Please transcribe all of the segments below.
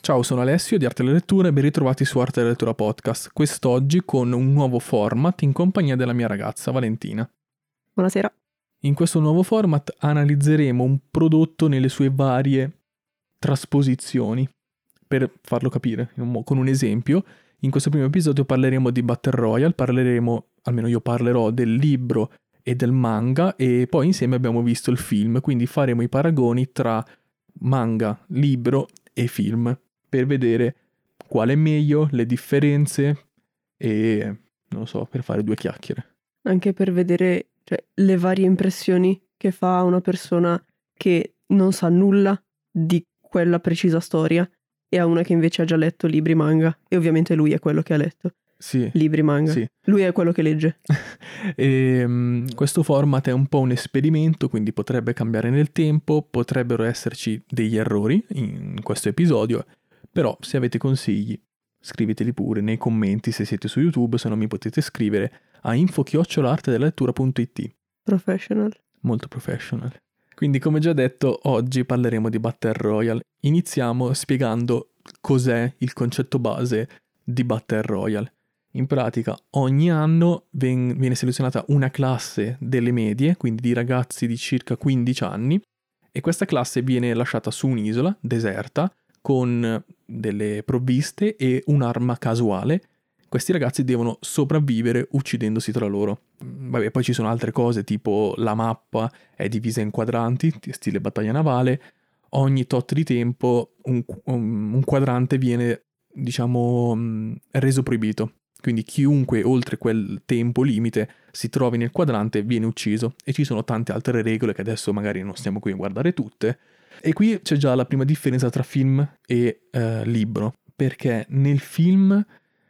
Ciao, sono Alessio di Arte della Lettura e ben ritrovati su Arte della Lettura Podcast, quest'oggi con un nuovo format in compagnia della mia ragazza Valentina. Buonasera. In questo nuovo format analizzeremo un prodotto nelle sue varie trasposizioni. Per farlo capire con un esempio, in questo primo episodio parleremo di Battle Royale, parleremo, almeno io parlerò del libro e del manga e poi insieme abbiamo visto il film, quindi faremo i paragoni tra manga, libro e film per vedere qual è meglio, le differenze e non lo so, per fare due chiacchiere. Anche per vedere cioè, le varie impressioni che fa una persona che non sa nulla di quella precisa storia e a una che invece ha già letto libri manga e ovviamente lui è quello che ha letto. Sì. Libri manga. Sì. Lui è quello che legge. e, um, questo format è un po' un esperimento, quindi potrebbe cambiare nel tempo, potrebbero esserci degli errori in questo episodio però se avete consigli scriveteli pure nei commenti se siete su YouTube, se no mi potete scrivere a info-artedellalettura.it. Professional. Molto professional. Quindi come già detto, oggi parleremo di Battle Royale. Iniziamo spiegando cos'è il concetto base di Battle Royale. In pratica ogni anno ven- viene selezionata una classe delle medie, quindi di ragazzi di circa 15 anni, e questa classe viene lasciata su un'isola deserta con delle provviste e un'arma casuale. Questi ragazzi devono sopravvivere uccidendosi tra loro. Vabbè, poi ci sono altre cose, tipo la mappa è divisa in quadranti, stile battaglia navale. Ogni tot di tempo un, un, un quadrante viene, diciamo, mm, reso proibito. Quindi chiunque oltre quel tempo limite si trovi nel quadrante viene ucciso. E ci sono tante altre regole che adesso magari non stiamo qui a guardare tutte e qui c'è già la prima differenza tra film e eh, libro, perché nel film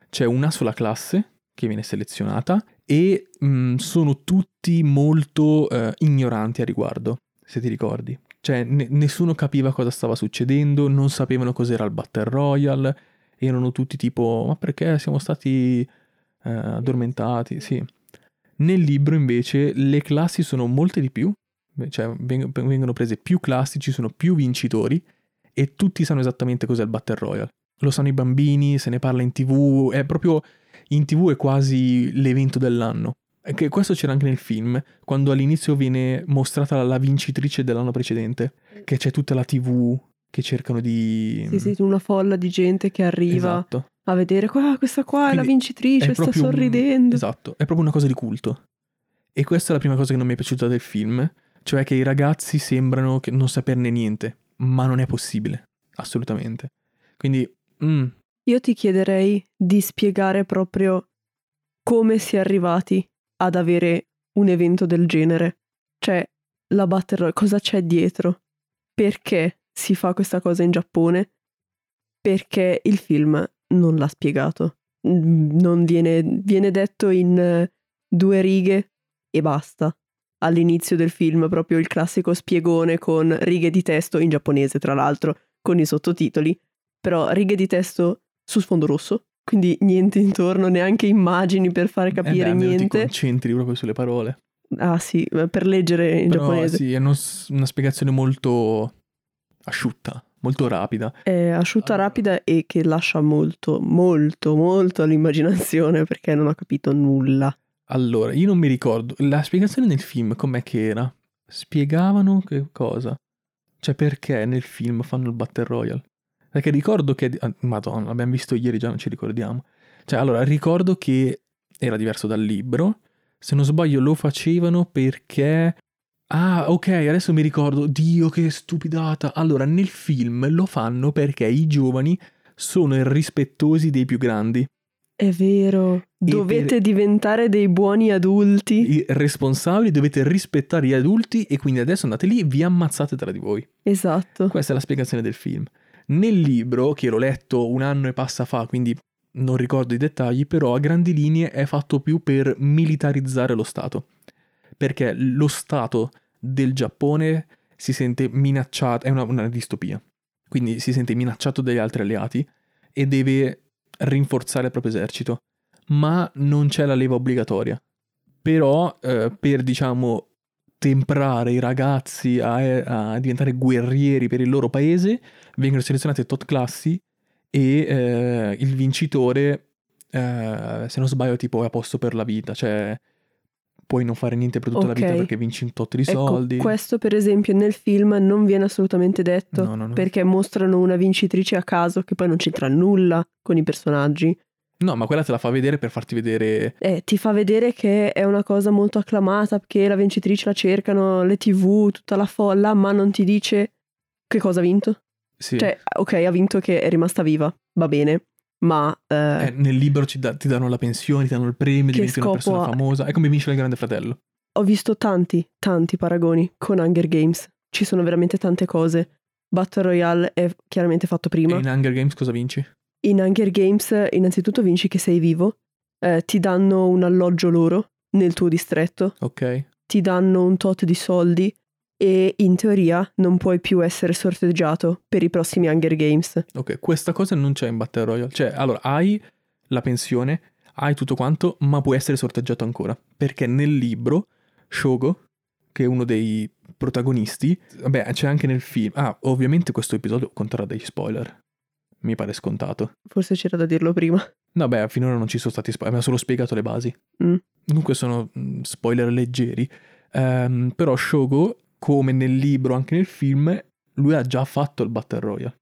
c'è una sola classe che viene selezionata e mh, mm, sono tutti molto eh, ignoranti a riguardo, se ti ricordi. Cioè ne- nessuno capiva cosa stava succedendo, non sapevano cos'era il Battle Royale, erano tutti tipo ma perché siamo stati eh, addormentati? Sì. Nel libro invece le classi sono molte di più cioè vengono prese più classi, ci sono più vincitori e tutti sanno esattamente cos'è il Battle Royale. Lo sanno i bambini, se ne parla in tv, è proprio in tv è quasi l'evento dell'anno. E questo c'era anche nel film, quando all'inizio viene mostrata la vincitrice dell'anno precedente, che c'è tutta la tv che cercano di... Sì, sì, una folla di gente che arriva esatto. a vedere qua, questa qua Quindi è la vincitrice, sta sorridendo. Un... Esatto, è proprio una cosa di culto. E questa è la prima cosa che non mi è piaciuta del film, cioè che i ragazzi sembrano non saperne niente, ma non è possibile, assolutamente. Quindi... Mm. Io ti chiederei di spiegare proprio come si è arrivati ad avere un evento del genere. Cioè, la Battle Royale, cosa c'è dietro? Perché si fa questa cosa in Giappone? Perché il film non l'ha spiegato. Non viene, viene detto in due righe e basta all'inizio del film, proprio il classico spiegone con righe di testo in giapponese, tra l'altro, con i sottotitoli, però righe di testo su sfondo rosso, quindi niente intorno, neanche immagini per fare eh capire eh beh, niente. Ti concentri proprio sulle parole. Ah sì, per leggere in però, giapponese. Sì, è uno, una spiegazione molto asciutta, molto rapida. È asciutta, allora. rapida e che lascia molto, molto, molto all'immaginazione perché non ho capito nulla. Allora, io non mi ricordo. La spiegazione nel film com'è che era? Spiegavano che cosa? Cioè perché nel film fanno il Battle Royale? Perché ricordo che... Ah, Madonna, l'abbiamo visto ieri, già non ci ricordiamo. Cioè, allora, ricordo che era diverso dal libro. Se non sbaglio lo facevano perché... Ah, ok, adesso mi ricordo. Dio, che stupidata. Allora, nel film lo fanno perché i giovani sono irrispettosi dei più grandi. È vero. Dovete per... diventare dei buoni adulti. I responsabili, dovete rispettare gli adulti e quindi adesso andate lì e vi ammazzate tra di voi. Esatto. Questa è la spiegazione del film. Nel libro, che l'ho letto un anno e passa fa, quindi non ricordo i dettagli, però a grandi linee è fatto più per militarizzare lo Stato. Perché lo Stato del Giappone si sente minacciato, è una, una distopia. Quindi si sente minacciato dagli altri alleati e deve rinforzare il proprio esercito, ma non c'è la leva obbligatoria. Però eh, per diciamo temprare i ragazzi a, a diventare guerrieri per il loro paese, vengono selezionate tot classi e eh, il vincitore, eh, se non sbaglio, tipo è a posto per la vita, cioè puoi non fare niente per tutta la vita perché vinci un tot di Ecco, soldi. questo per esempio nel film non viene assolutamente detto No, no, no. perché mostrano una vincitrice a caso che poi non c'entra nulla con i personaggi. No, ma quella te la fa vedere per farti vedere... Eh, ti fa vedere che è una cosa molto acclamata, che la vincitrice la cercano, le tv, tutta la folla, ma non ti dice che cosa ha vinto. Sì. Cioè, ok, ha vinto che è rimasta viva, va bene, ma eh, Eh, nel libro da- ti danno la pensione, ti danno il premio, diventi una persona ha? famosa. È come vincere il Grande Fratello. ho visto tanti, tanti paragoni con Hunger Games. Ci sono veramente tante cose. Battle Royale è chiaramente fatto prima. E in Hunger Games cosa vinci? In Hunger Games, innanzitutto vinci che sei vivo, eh, ti danno un alloggio loro nel tuo distretto, Ok. ti danno un tot di soldi e in teoria non puoi più essere sorteggiato per i prossimi Hunger Games. Ok, questa cosa non c'è in Battle Royale. Cioè, allora, hai la pensione, hai tutto quanto, ma puoi essere sorteggiato ancora. Perché nel libro, Shogo, che è uno dei protagonisti, vabbè, c'è anche nel film. Ah, ovviamente questo episodio conterrà degli spoiler. Mi pare scontato. Forse c'era da dirlo prima. No, beh, finora non ci sono stati spoiler, mi ha solo spiegato le basi. Mm. Comunque sono mm, spoiler leggeri. Ehm, però Shogo, come nel libro, anche nel film, lui ha già fatto il Battle Royale.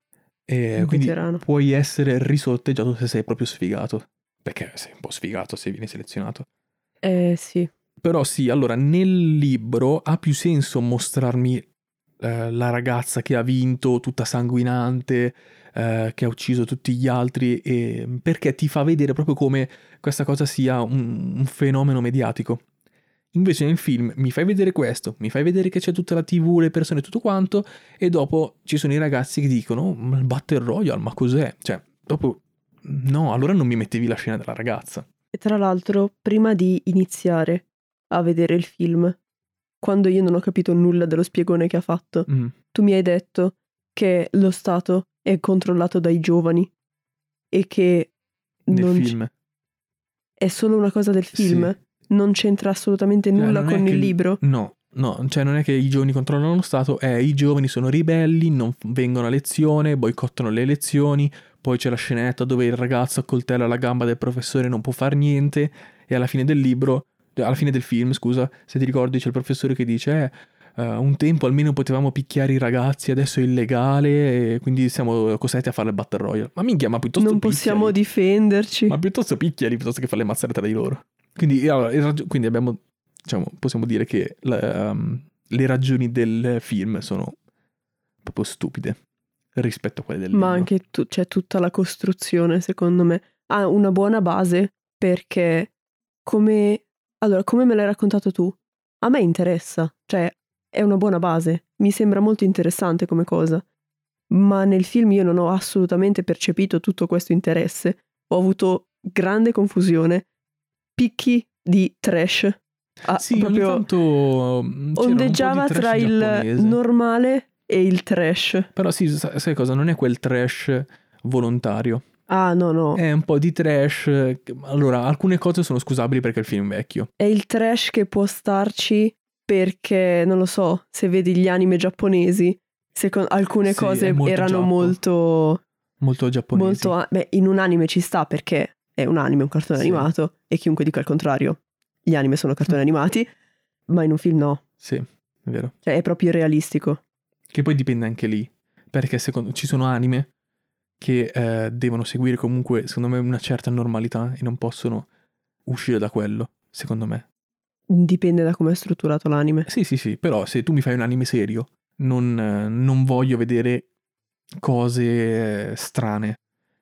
E quindi veterano. puoi essere risorteggiato se sei proprio sfigato. Perché sei un po' sfigato se vieni selezionato. Eh sì, Però sì, allora nel libro ha più senso mostrarmi eh, la ragazza che ha vinto, tutta sanguinante, eh, che ha ucciso tutti gli altri, e- perché ti fa vedere proprio come questa cosa sia un, un fenomeno mediatico. Invece nel film mi fai vedere questo, mi fai vedere che c'è tutta la tv, le persone, tutto quanto, e dopo ci sono i ragazzi che dicono, "Oh, ma il Battle Royale, ma cos'è? Cioè, dopo, no, allora non mi mettevi la scena della ragazza. E tra l'altro, prima di iniziare a vedere il film, quando io non ho capito nulla dello spiegone che ha fatto, Mm. tu mi hai detto che lo Stato è controllato dai giovani e che Nel non film. è solo una cosa del film, non c'entra assolutamente Cioè, nulla non è con il libro. No, no, cioè non è che i giovani controllano lo Stato, è i giovani sono ribelli, non vengono a lezione, boicottano le lezioni, poi c'è la scenetta dove il ragazzo accoltella la gamba del professore non può fare niente, e alla fine del libro, alla fine del film, scusa, se ti ricordi c'è il professore che dice, eh, eh, un tempo almeno potevamo picchiare i ragazzi, adesso è illegale, e quindi siamo costretti a fare il Battle Royale. Ma minchia, ma piuttosto Non possiamo picchiali. difenderci. Ma piuttosto picchiali piuttosto che fare le mazzate tra di loro. Quindi, allora, quindi abbiamo, diciamo, possiamo dire che la- um, le ragioni del film sono proprio stupide rispetto a quelle del Ma libro. anche tu- c'è tutta la costruzione, secondo me. Ha una buona base perché come... Allora, come me l'hai raccontato tu, a me interessa. Cioè, è una buona base. Mi sembra molto interessante come cosa. Ma nel film io non ho assolutamente percepito tutto questo interesse. Ho avuto grande confusione, picchi di trash. Ah, Sì, ogni proprio tanto mm, ondeggiava tra il giapponese. normale e il trash. Però sì, sa- sai cosa? Non è quel trash volontario. Ah, no, no. È un po' di trash. Allora, alcune cose sono scusabili perché il film è vecchio. È il trash che può starci perché, non lo so, se vedi gli anime giapponesi, secondo alcune Sì, cose molto erano giappo. molto... Molto giapponese. molto beh, in un anime ci sta perché è un anime, un cartone Sì. animato, e chiunque dica il contrario, gli anime sono cartoni animati, ma in un film no. Sì, è vero. Cioè, è proprio realistico. Che poi dipende anche lì. Perché secondo ci sono anime che eh, devono seguire comunque, secondo me, una certa normalità e non possono uscire da quello, secondo me. Dipende da come è strutturato l'anime. Sì, sì, sì, però se tu mi fai un anime serio, non, non voglio vedere cose eh, strane.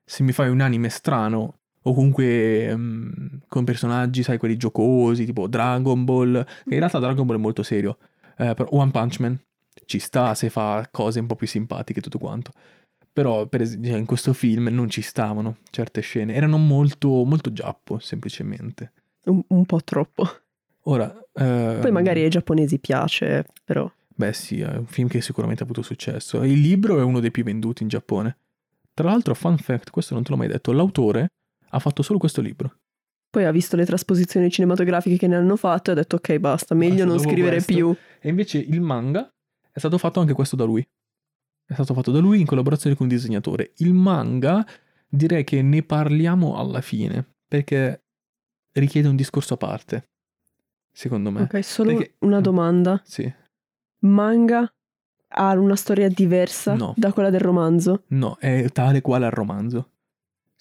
Se mi fai un anime strano, o comunque mm, con personaggi, sai, quelli giocosi, tipo Dragon Ball, che in realtà Dragon Ball è molto serio, eh, però One Punch Man ci sta se fa cose un po' più simpatiche e tutto quanto. Però per esempio in questo film non ci stavano certe scene, erano molto, molto giappo, semplicemente. Un, un po' troppo. Ora... Poi ehm, magari ai giapponesi piace, però... Beh sì, è un film che sicuramente ha avuto successo. Il libro è uno dei più venduti in Giappone. Tra l'altro, fun fact, questo non te l'ho mai detto, l'autore ha fatto solo questo libro. Poi ha visto le trasposizioni cinematografiche che ne hanno fatto e ha detto ok basta, meglio Basta, non scrivere questo- più. E invece il manga è stato fatto anche questo da lui. È stato fatto da lui in collaborazione con un disegnatore. Il manga direi che ne parliamo alla fine, perché richiede un discorso a parte, secondo me. Ok, solo Perché- una domanda. Sì. Manga ha una storia diversa No. da quella del romanzo? No, è tale quale al romanzo.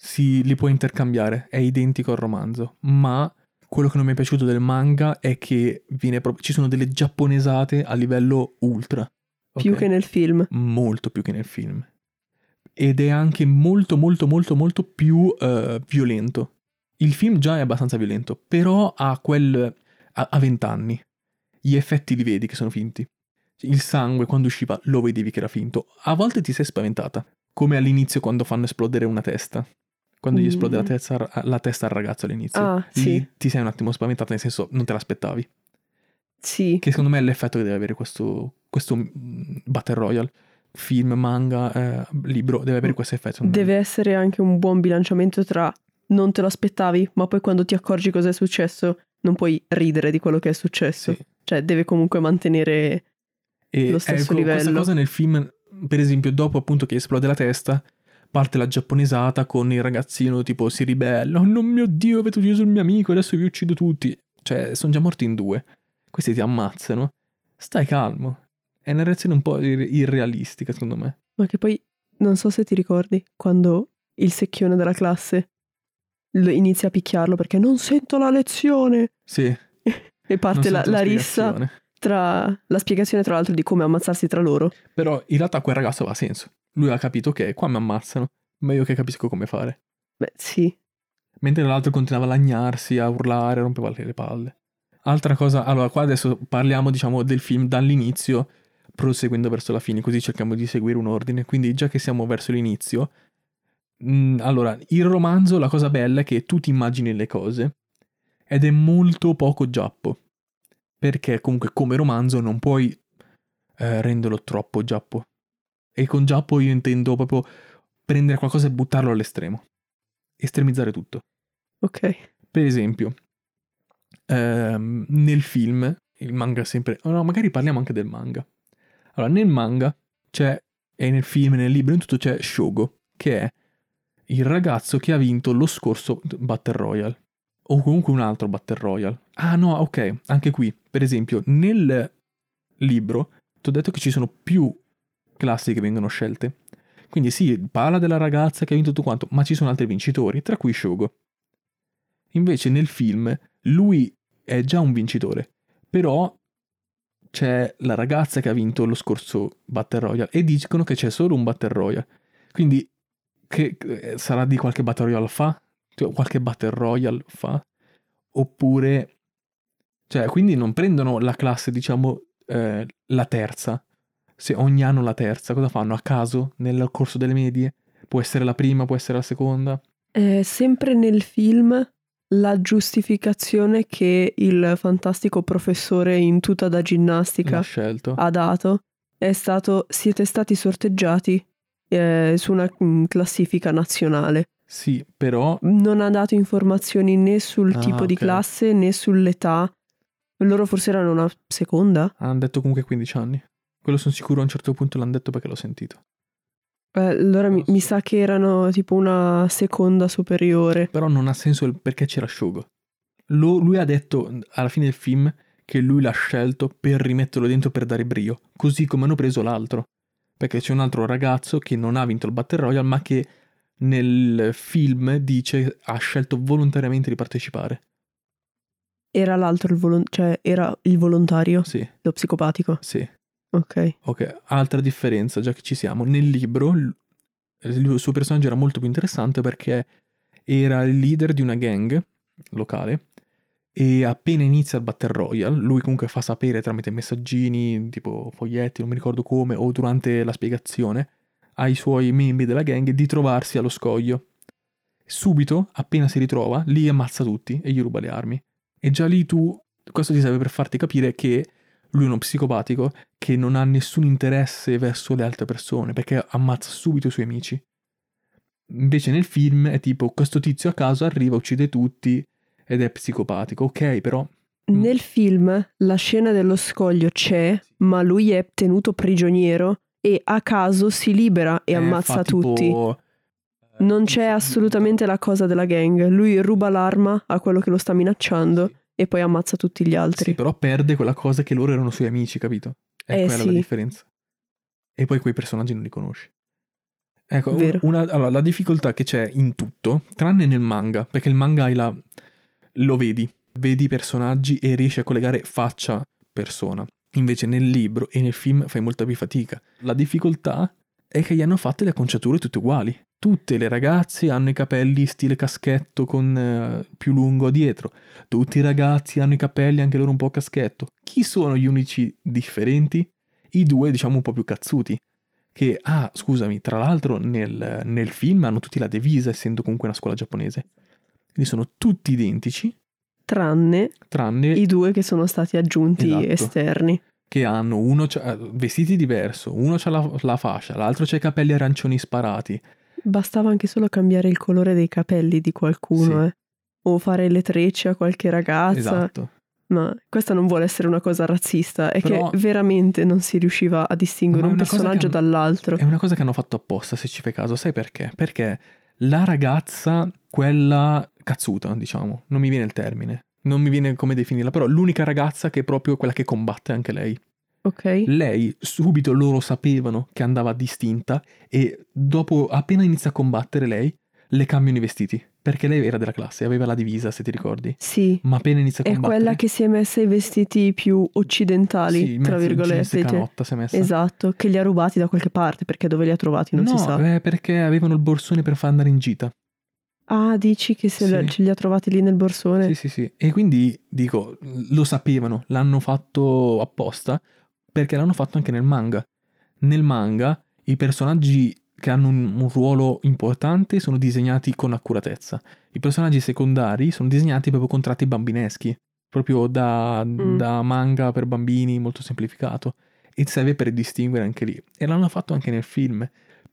Si li può intercambiare, è identico al romanzo, ma quello che non mi è piaciuto del manga è che viene proprio ci sono delle giapponesate a livello ultra. Più che nel film. molto più che nel film. Ed è anche molto molto molto molto più eh, violento. Il film già è abbastanza violento, però ha quel a a 20 anni. Gli effetti li vedi che sono finti. Il sangue quando usciva lo vedevi che era finto. A volte ti sei spaventata, come all'inizio quando fanno esplodere una testa. Quando gli Mm. esplode la testa, la testa al ragazzo all'inizio. Ah, sì. ti sei un attimo spaventata, nel senso non te l'aspettavi. Sì. Che secondo me è l'effetto che deve avere questo, questo mm, Battle Royale. Film, manga, eh, libro, deve avere questo effetto. secondo me. Deve essere anche un buon bilanciamento tra non te lo aspettavi, ma poi quando ti accorgi cosa è successo non puoi ridere di quello che è successo. Sì. Cioè deve comunque mantenere... E lo stesso ecco, Questa livello. cosa nel film, per esempio, dopo appunto che esplode la testa, parte la giapponesata con il ragazzino tipo si ribella. Oh no mio Dio, avete ucciso il mio amico, adesso vi uccido tutti. Cioè, sono già morti in due. Questi ti ammazzano. Stai calmo. È una reazione un po' ir- irrealistica, secondo me. Ma che poi non so se ti ricordi quando il secchione della classe inizia a picchiarlo perché non sento la lezione Sì. e parte la, la rissa. Tra la spiegazione tra l'altro di come ammazzarsi tra loro. Però in realtà quel ragazzo aveva senso. Lui ha capito che qua mi ammazzano, ma io che capisco come fare. Beh sì, Mentre l'altro continuava a lagnarsi, a urlare, rompeva le palle. Altra cosa, allora qua adesso parliamo diciamo del film dall'inizio, proseguendo verso la fine, così cerchiamo di seguire un ordine. Quindi già che siamo verso l'inizio, mh, allora il romanzo, la cosa bella è che tu ti immagini le cose ed è molto poco giappo. Perché comunque come romanzo non puoi eh, renderlo troppo giappo. E con giappo io intendo proprio prendere qualcosa e buttarlo all'estremo. Estremizzare tutto. ok. Per esempio, ehm, nel film, il manga sempre... oh no, magari parliamo anche del manga. Allora, nel manga c'è, e nel film, nel libro, in tutto c'è Shogo, che è il ragazzo che ha vinto lo scorso Battle Royale. O comunque un altro Battle Royale. Ah no, ok, anche qui. Per esempio, nel libro, ti ho detto che ci sono più classi che vengono scelte. Quindi sì, parla della ragazza che ha vinto tutto quanto, ma ci sono altri vincitori, tra cui Shogo. Invece nel film lui è già un vincitore, però c'è la ragazza che ha vinto lo scorso Battle Royale e dicono che c'è solo un Battle Royale. Quindi che eh, sarà di qualche Battle Royale fa? Cioè, Qualche Battle Royale fa? Oppure cioè, quindi non prendono la classe, diciamo, eh, la terza. Se ogni anno la terza, cosa fanno? A caso nel corso delle medie? Può essere la prima, può essere la seconda. Eh, sempre nel film la giustificazione che il fantastico professore in tuta da ginnastica ha dato è stato siete stati sorteggiati eh, su una mm, classifica nazionale. Sì, però Non ha dato informazioni né sul Ah, tipo di ok. classe né sull'età. Loro forse erano una seconda? hanno detto comunque 15 anni. Quello sono sicuro a un certo punto l'hanno detto perché l'ho sentito. Eh, allora mi, so. mi sa che erano tipo una seconda superiore. Però non ha senso il perché c'era Shogo. Lo- lui ha detto alla fine del film che lui l'ha scelto per rimetterlo dentro per dare brio, così come hanno preso l'altro. Perché c'è un altro ragazzo che non ha vinto il Battle Royale, ma che nel film dice ha scelto volontariamente di partecipare. Era l'altro il volon- cioè era il volontario, Sì, lo psicopatico. sì. Ok. Ok, altra differenza, già che ci siamo. Nel libro l- il suo personaggio era molto più interessante perché era il leader di una gang locale e appena inizia il Battle Royale, lui comunque fa sapere tramite messaggini, tipo foglietti, non mi ricordo come, o durante la spiegazione, ai suoi membri della gang di trovarsi allo scoglio. Subito, appena si ritrova, li ammazza tutti e gli ruba le armi. E già lì tu, questo ti serve per farti capire che lui è uno psicopatico che non ha nessun interesse verso le altre persone perché ammazza subito i suoi amici. Invece nel film è tipo questo tizio a caso arriva, uccide tutti ed è psicopatico, ok, però Mm. Nel film la scena dello scoglio c'è, ma lui è tenuto prigioniero e a caso si libera e eh, ammazza tipo, tutti. eh, Non c'è assolutamente la cosa della gang. Lui ruba l'arma a quello che lo sta minacciando Sì. e poi ammazza tutti gli altri. Sì, però perde quella cosa che loro erano suoi amici, capito? È Eh, quella sì. la differenza. E poi quei personaggi non li conosci. Ecco, una- allora, la difficoltà che c'è in tutto, tranne nel manga, perché il manga hai la... lo vedi, vedi i personaggi e riesci a collegare faccia persona. Invece nel libro e nel film fai molta più fatica. La difficoltà è che gli hanno fatte le acconciature tutte uguali. Tutte le ragazze hanno i capelli stile caschetto con eh, più lungo dietro. Tutti i ragazzi hanno i capelli anche loro un po' caschetto. Chi sono gli unici differenti? I due, diciamo, un po' più cazzuti. Che, ah, scusami, tra l'altro nel, nel film hanno tutti la divisa, essendo comunque una scuola giapponese. Quindi sono tutti identici, Tranne tranne i due che sono stati aggiunti Esatto. esterni. che hanno uno vestiti diverso, uno ha la, la fascia, l'altro c'ha i capelli arancioni sparati. Bastava anche solo cambiare il colore dei capelli di qualcuno, Sì. eh. O fare le trecce a qualche ragazza. Esatto. Ma questa non vuole essere una cosa razzista, è Però- che veramente non si riusciva a distinguere un personaggio che- dall'altro. È una cosa che hanno fatto apposta, se ci fai caso. Sai perché? Perché la ragazza, quella cazzuta, diciamo, non mi viene il termine, non mi viene come definirla, però l'unica ragazza che è proprio quella che combatte anche lei. Ok? Lei, subito loro sapevano che andava distinta e dopo, appena inizia a combattere lei, le cambiano i vestiti. Perché lei era della classe, aveva la divisa, se ti ricordi. Sì. Ma appena inizia a È combattere... quella che si è messa i vestiti più occidentali, sì, tra virgolette. canotta si è messa. Esatto, che li ha rubati da qualche parte, perché dove li ha trovati non no, si sa. eh, perché avevano il borsone per far andare in gita. Ah, dici che se Sì. ce li ha trovati lì nel borsone? Sì, sì, sì. E quindi dico, lo sapevano, l'hanno fatto apposta perché l'hanno fatto anche nel manga. Nel manga i personaggi che hanno un, un ruolo importante sono disegnati con accuratezza. I personaggi secondari sono disegnati proprio con tratti bambineschi, proprio da, Mm. da manga per bambini, molto semplificato. E serve per distinguere anche lì. E l'hanno fatto anche nel film.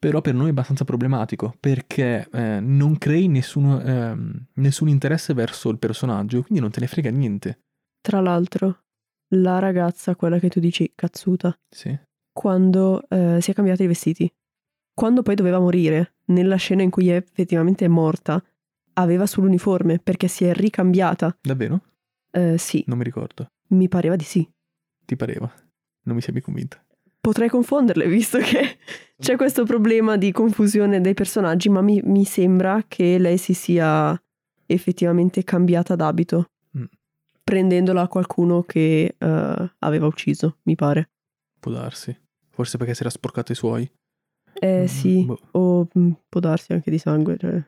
Però per noi è abbastanza problematico perché eh, non crei nessuno, ehm, nessun interesse verso il personaggio, quindi non te ne frega niente. Tra l'altro, la ragazza, quella che tu dici cazzuta, Sì. quando eh, si è cambiata i vestiti, quando poi doveva morire, nella scena in cui è effettivamente morta, aveva sull'uniforme perché si è ricambiata. Davvero? Eh, sì, Non mi ricordo. mi pareva di sì. Ti pareva? Non mi sembri convinta. Potrei confonderle, visto che c'è questo problema di confusione dei personaggi, ma mi, mi sembra che lei si sia effettivamente cambiata d'abito, Mm. prendendola a qualcuno che eh, aveva ucciso, mi pare. Può darsi. Forse perché si era sporcato i suoi. Eh Mm, sì, boh. o mm, può darsi anche di sangue. cioè.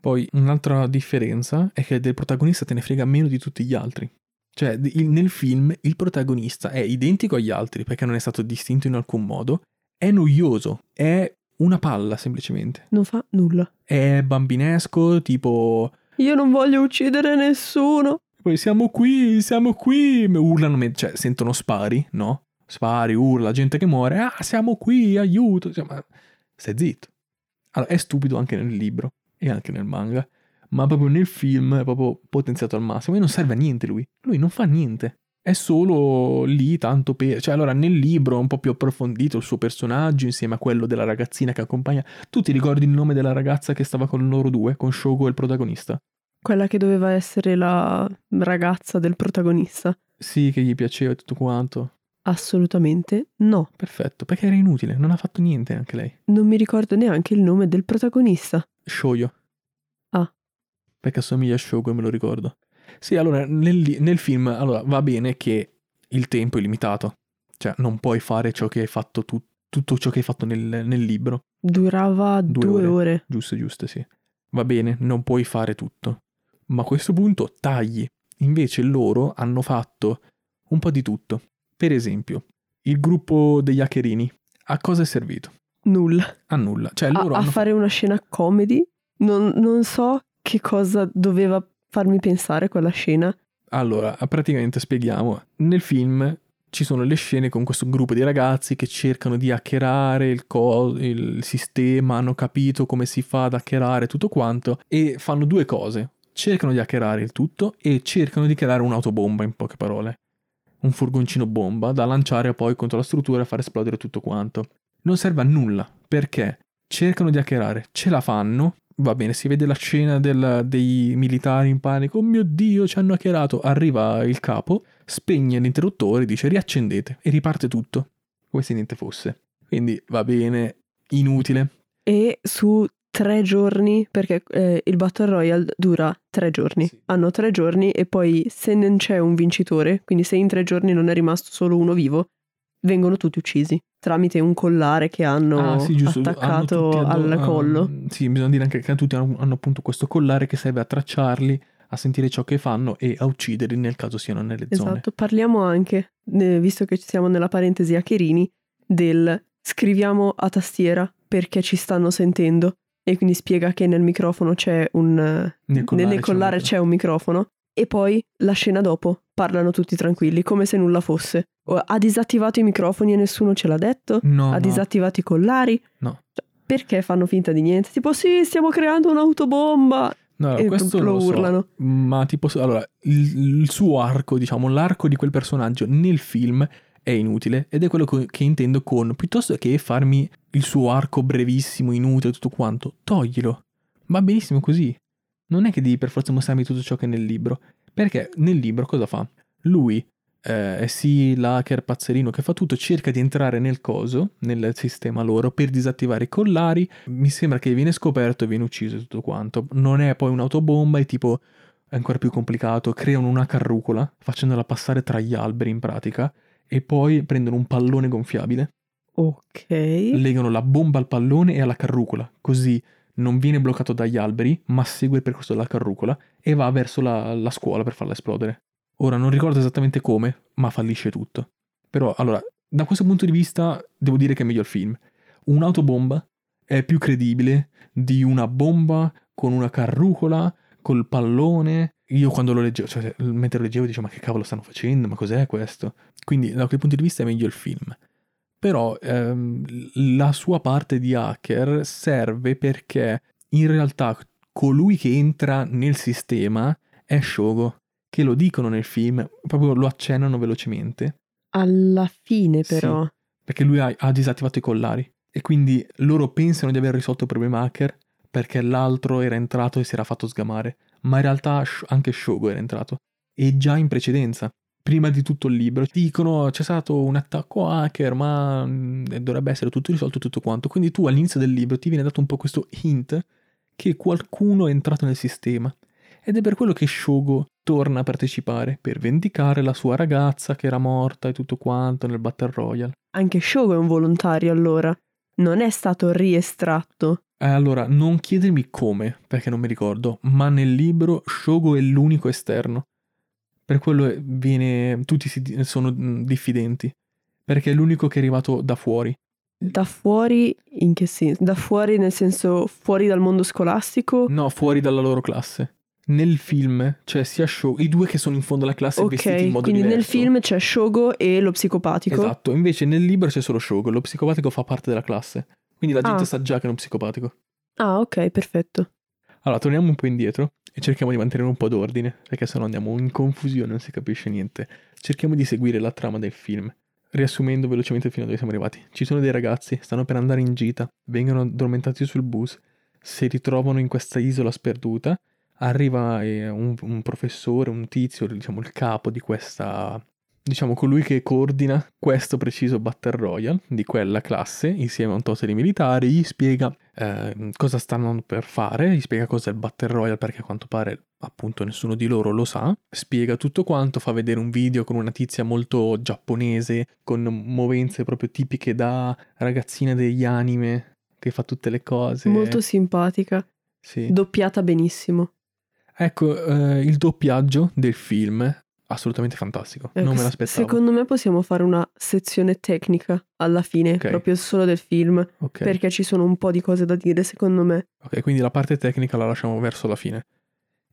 Poi un'altra differenza è che del protagonista te ne frega meno di tutti gli altri. Cioè, nel film il protagonista è identico agli altri perché non è stato distinto in alcun modo. È noioso, è una palla semplicemente. Non fa nulla. È bambinesco, tipo Io non voglio uccidere nessuno. Poi siamo qui, siamo qui. Urlano, cioè sentono spari, no? Spari, urla, gente che muore. Ah, siamo qui, aiuto. Cioè, ma stai zitto. Allora, è stupido anche nel libro e anche nel manga. Ma proprio nel film è proprio potenziato al massimo. E non serve a niente lui. Lui non fa niente. È solo lì tanto per... Cioè, allora, nel libro è un po' più approfondito il suo personaggio insieme a quello della ragazzina che accompagna. Tu ti ricordi il nome della ragazza che stava con loro due, con Shogo e il protagonista? Quella che doveva essere la ragazza del protagonista. Sì, che gli piaceva e tutto quanto. Assolutamente no. Perfetto, perché era inutile, non ha fatto niente anche lei. Non mi ricordo neanche il nome del protagonista. Shoyo. Perché assomiglia a Shogo, me lo ricordo. Sì, allora, nel, nel film, allora, va bene che il tempo è limitato. Cioè, non puoi fare ciò che hai fatto tu, tutto ciò che hai fatto nel, nel libro. Durava Due due, ore. ore. Giusto, giusto, sì. Va bene, non puoi fare tutto. Ma a questo punto tagli. Invece loro hanno fatto un po' di tutto. Per esempio, il gruppo degli hackerini. A cosa è servito? Nulla. A nulla. Cioè, A, loro a hanno fare una scena comedy? Non, non so che cosa doveva farmi pensare quella scena. Allora, praticamente spieghiamo. Nel film ci sono le scene con questo gruppo di ragazzi che cercano di hackerare il, co- il sistema, hanno capito come si fa ad hackerare tutto quanto e fanno due cose. cercano di hackerare il tutto e cercano di creare un'autobomba, in poche parole. Un furgoncino bomba da lanciare poi contro la struttura e far esplodere tutto quanto. Non serve a nulla, perché cercano di hackerare, ce la fanno, va bene, si vede la scena del, dei militari in panico, oh mio dio, ci hanno hackerato, arriva il capo, spegne l'interruttore, dice riaccendete e riparte tutto, come se niente fosse. Quindi va bene, inutile. E su tre giorni, perché eh, il Battle Royale dura tre giorni, Sì. hanno tre giorni e poi se non c'è un vincitore, quindi se in tre giorni non è rimasto solo uno vivo, vengono tutti uccisi tramite un collare che hanno Ah, sì, giusto. hanno attaccato tutti addo- al ah, collo. sì, bisogna dire anche che tutti hanno, hanno appunto questo collare che serve a tracciarli, a sentire ciò che fanno e a ucciderli nel caso siano nelle zone. Esatto, parliamo anche, visto che siamo nella parentesi hackerini, del scriviamo a tastiera perché ci stanno sentendo e quindi spiega che nel microfono c'è un... Nel collare, nel collare c'è c'è un microfono e poi la scena dopo parlano tutti tranquilli come se nulla fosse. Ha disattivato i microfoni e nessuno ce l'ha detto? No, ha no, disattivato i collari? no. Cioè, Perché fanno finta di niente? Tipo sì, stiamo creando un'autobomba No, e questo lo lo so, urlano. ma tipo, allora, il, il suo arco, diciamo, l'arco di quel personaggio nel film è inutile ed è quello che intendo con, piuttosto che farmi il suo arco brevissimo, inutile, tutto quanto, toglilo. Va benissimo così. Non è che devi per forza mostrarmi tutto ciò che è nel libro, perché nel libro cosa fa? Lui eh, è sì l'hacker pazzerino che fa tutto, cerca di entrare nel coso, nel sistema loro, per disattivare i collari. Mi sembra che viene scoperto e viene ucciso tutto quanto. Non è poi un'autobomba, è tipo è ancora più complicato. Creano una carrucola, facendola passare tra gli alberi in pratica, e poi prendono un pallone gonfiabile, Ok. legano la bomba al pallone e alla carrucola, così non viene bloccato dagli alberi, ma segue il percorso della carrucola e va verso la, la scuola per farla esplodere. Ora non ricordo esattamente come, ma fallisce tutto. Però, allora, da questo punto di vista, devo dire che è meglio il film. Un'autobomba è più credibile di una bomba con una carrucola, col pallone. Io quando lo leggevo, cioè mentre lo leggevo dicevo ma che cavolo stanno facendo, ma cos'è questo? Quindi da quel punto di vista è meglio il film. Però ehm, la sua parte di hacker serve perché in realtà colui che entra nel sistema è Shogo, che lo dicono nel film, proprio lo accennano velocemente, Alla fine Sì. però. perché lui ha, ha disattivato i collari e quindi loro pensano di aver risolto il problema hacker perché l'altro era entrato e si era fatto sgamare, ma in realtà anche Shogo era entrato e già in precedenza. Prima di tutto il libro dicono c'è stato un attacco hacker, ma mm, dovrebbe essere tutto risolto tutto quanto. Quindi tu all'inizio del libro ti viene dato un po' questo hint che qualcuno è entrato nel sistema. Ed è per quello che Shogo torna a partecipare, per vendicare la sua ragazza che era morta e tutto quanto nel Battle Royale. Anche Shogo è un volontario allora. Non è stato riestratto. Eh, allora, non chiedermi come, perché non mi ricordo, ma nel libro Shogo è l'unico esterno. Per quello è- viene, tutti si sono mm, diffidenti, perché è l'unico che è arrivato da fuori. Da fuori, in che senso? Da fuori nel senso fuori dal mondo scolastico? No, fuori dalla loro classe. Nel film c'è sia Shogo, i due che sono in fondo alla classe vestiti in modo quindi nel diverso. film c'è Shogo e lo psicopatico. Esatto, invece nel libro c'è solo Shogo, lo psicopatico fa parte della classe. Quindi la gente Ah. sa già che è uno psicopatico. Ah, ok, perfetto. Allora, torniamo un po' indietro e cerchiamo di mantenere un po' d'ordine, perché sennò andiamo in confusione, non si capisce niente. Cerchiamo di seguire la trama del film. Riassumendo velocemente fino a dove siamo arrivati. Ci sono dei ragazzi, stanno per andare in gita, vengono addormentati sul bus, si ritrovano in questa isola sperduta, arriva eh, un, un professore, un tizio, diciamo il capo di questa... Diciamo colui che coordina questo preciso Battle Royale di quella classe insieme a un tot di militari, gli spiega eh, cosa stanno per fare, gli spiega cos'è il Battle Royale perché a quanto pare appunto nessuno di loro lo sa, spiega tutto quanto, fa vedere un video con una tizia molto giapponese, con movenze proprio tipiche da ragazzina degli anime, che fa tutte le cose. Molto simpatica. Sì. Doppiata benissimo. Ecco, eh, il doppiaggio del film, assolutamente fantastico, Ecco, non me l'aspettavo. Secondo me possiamo fare una sezione tecnica alla fine, Ok. proprio solo del film, Ok. perché ci sono un po' di cose da dire, secondo me. Ok, quindi la parte tecnica la lasciamo verso la fine.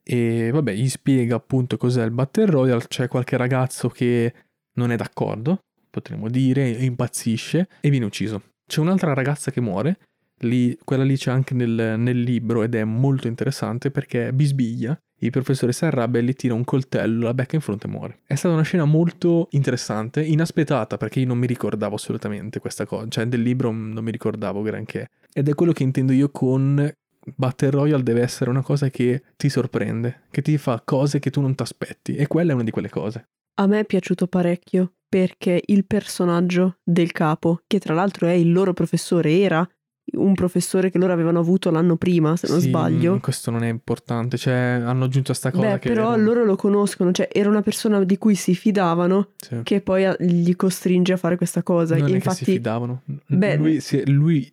E vabbè, gli spiega appunto cos'è il Battle Royale. C'è qualche ragazzo che non è d'accordo, potremmo dire, impazzisce e viene ucciso. C'è un'altra ragazza che muore, lì- quella lì c'è anche nel, nel libro ed è molto interessante perché bisbiglia il professore si arrabbia e gli tira un coltello, la becca in fronte e muore. È stata una scena molto interessante, inaspettata perché io non mi ricordavo assolutamente questa cosa, cioè del libro non mi ricordavo granché. Ed è quello che intendo io con Battle Royale deve essere una cosa che ti sorprende, che ti fa cose che tu non ti aspetti e quella è una di quelle cose. A me è piaciuto parecchio perché il personaggio del capo, che tra l'altro è il loro professore, era un professore che loro avevano avuto l'anno prima, se non Sì, sbaglio. Questo non è importante, cioè hanno aggiunto sta cosa Beh, che... però loro lo conoscono, cioè era una persona di cui si fidavano Sì. che poi a- gli costringe a fare questa cosa. Non che Infatti, si fidavano. Beh- lui, si- lui-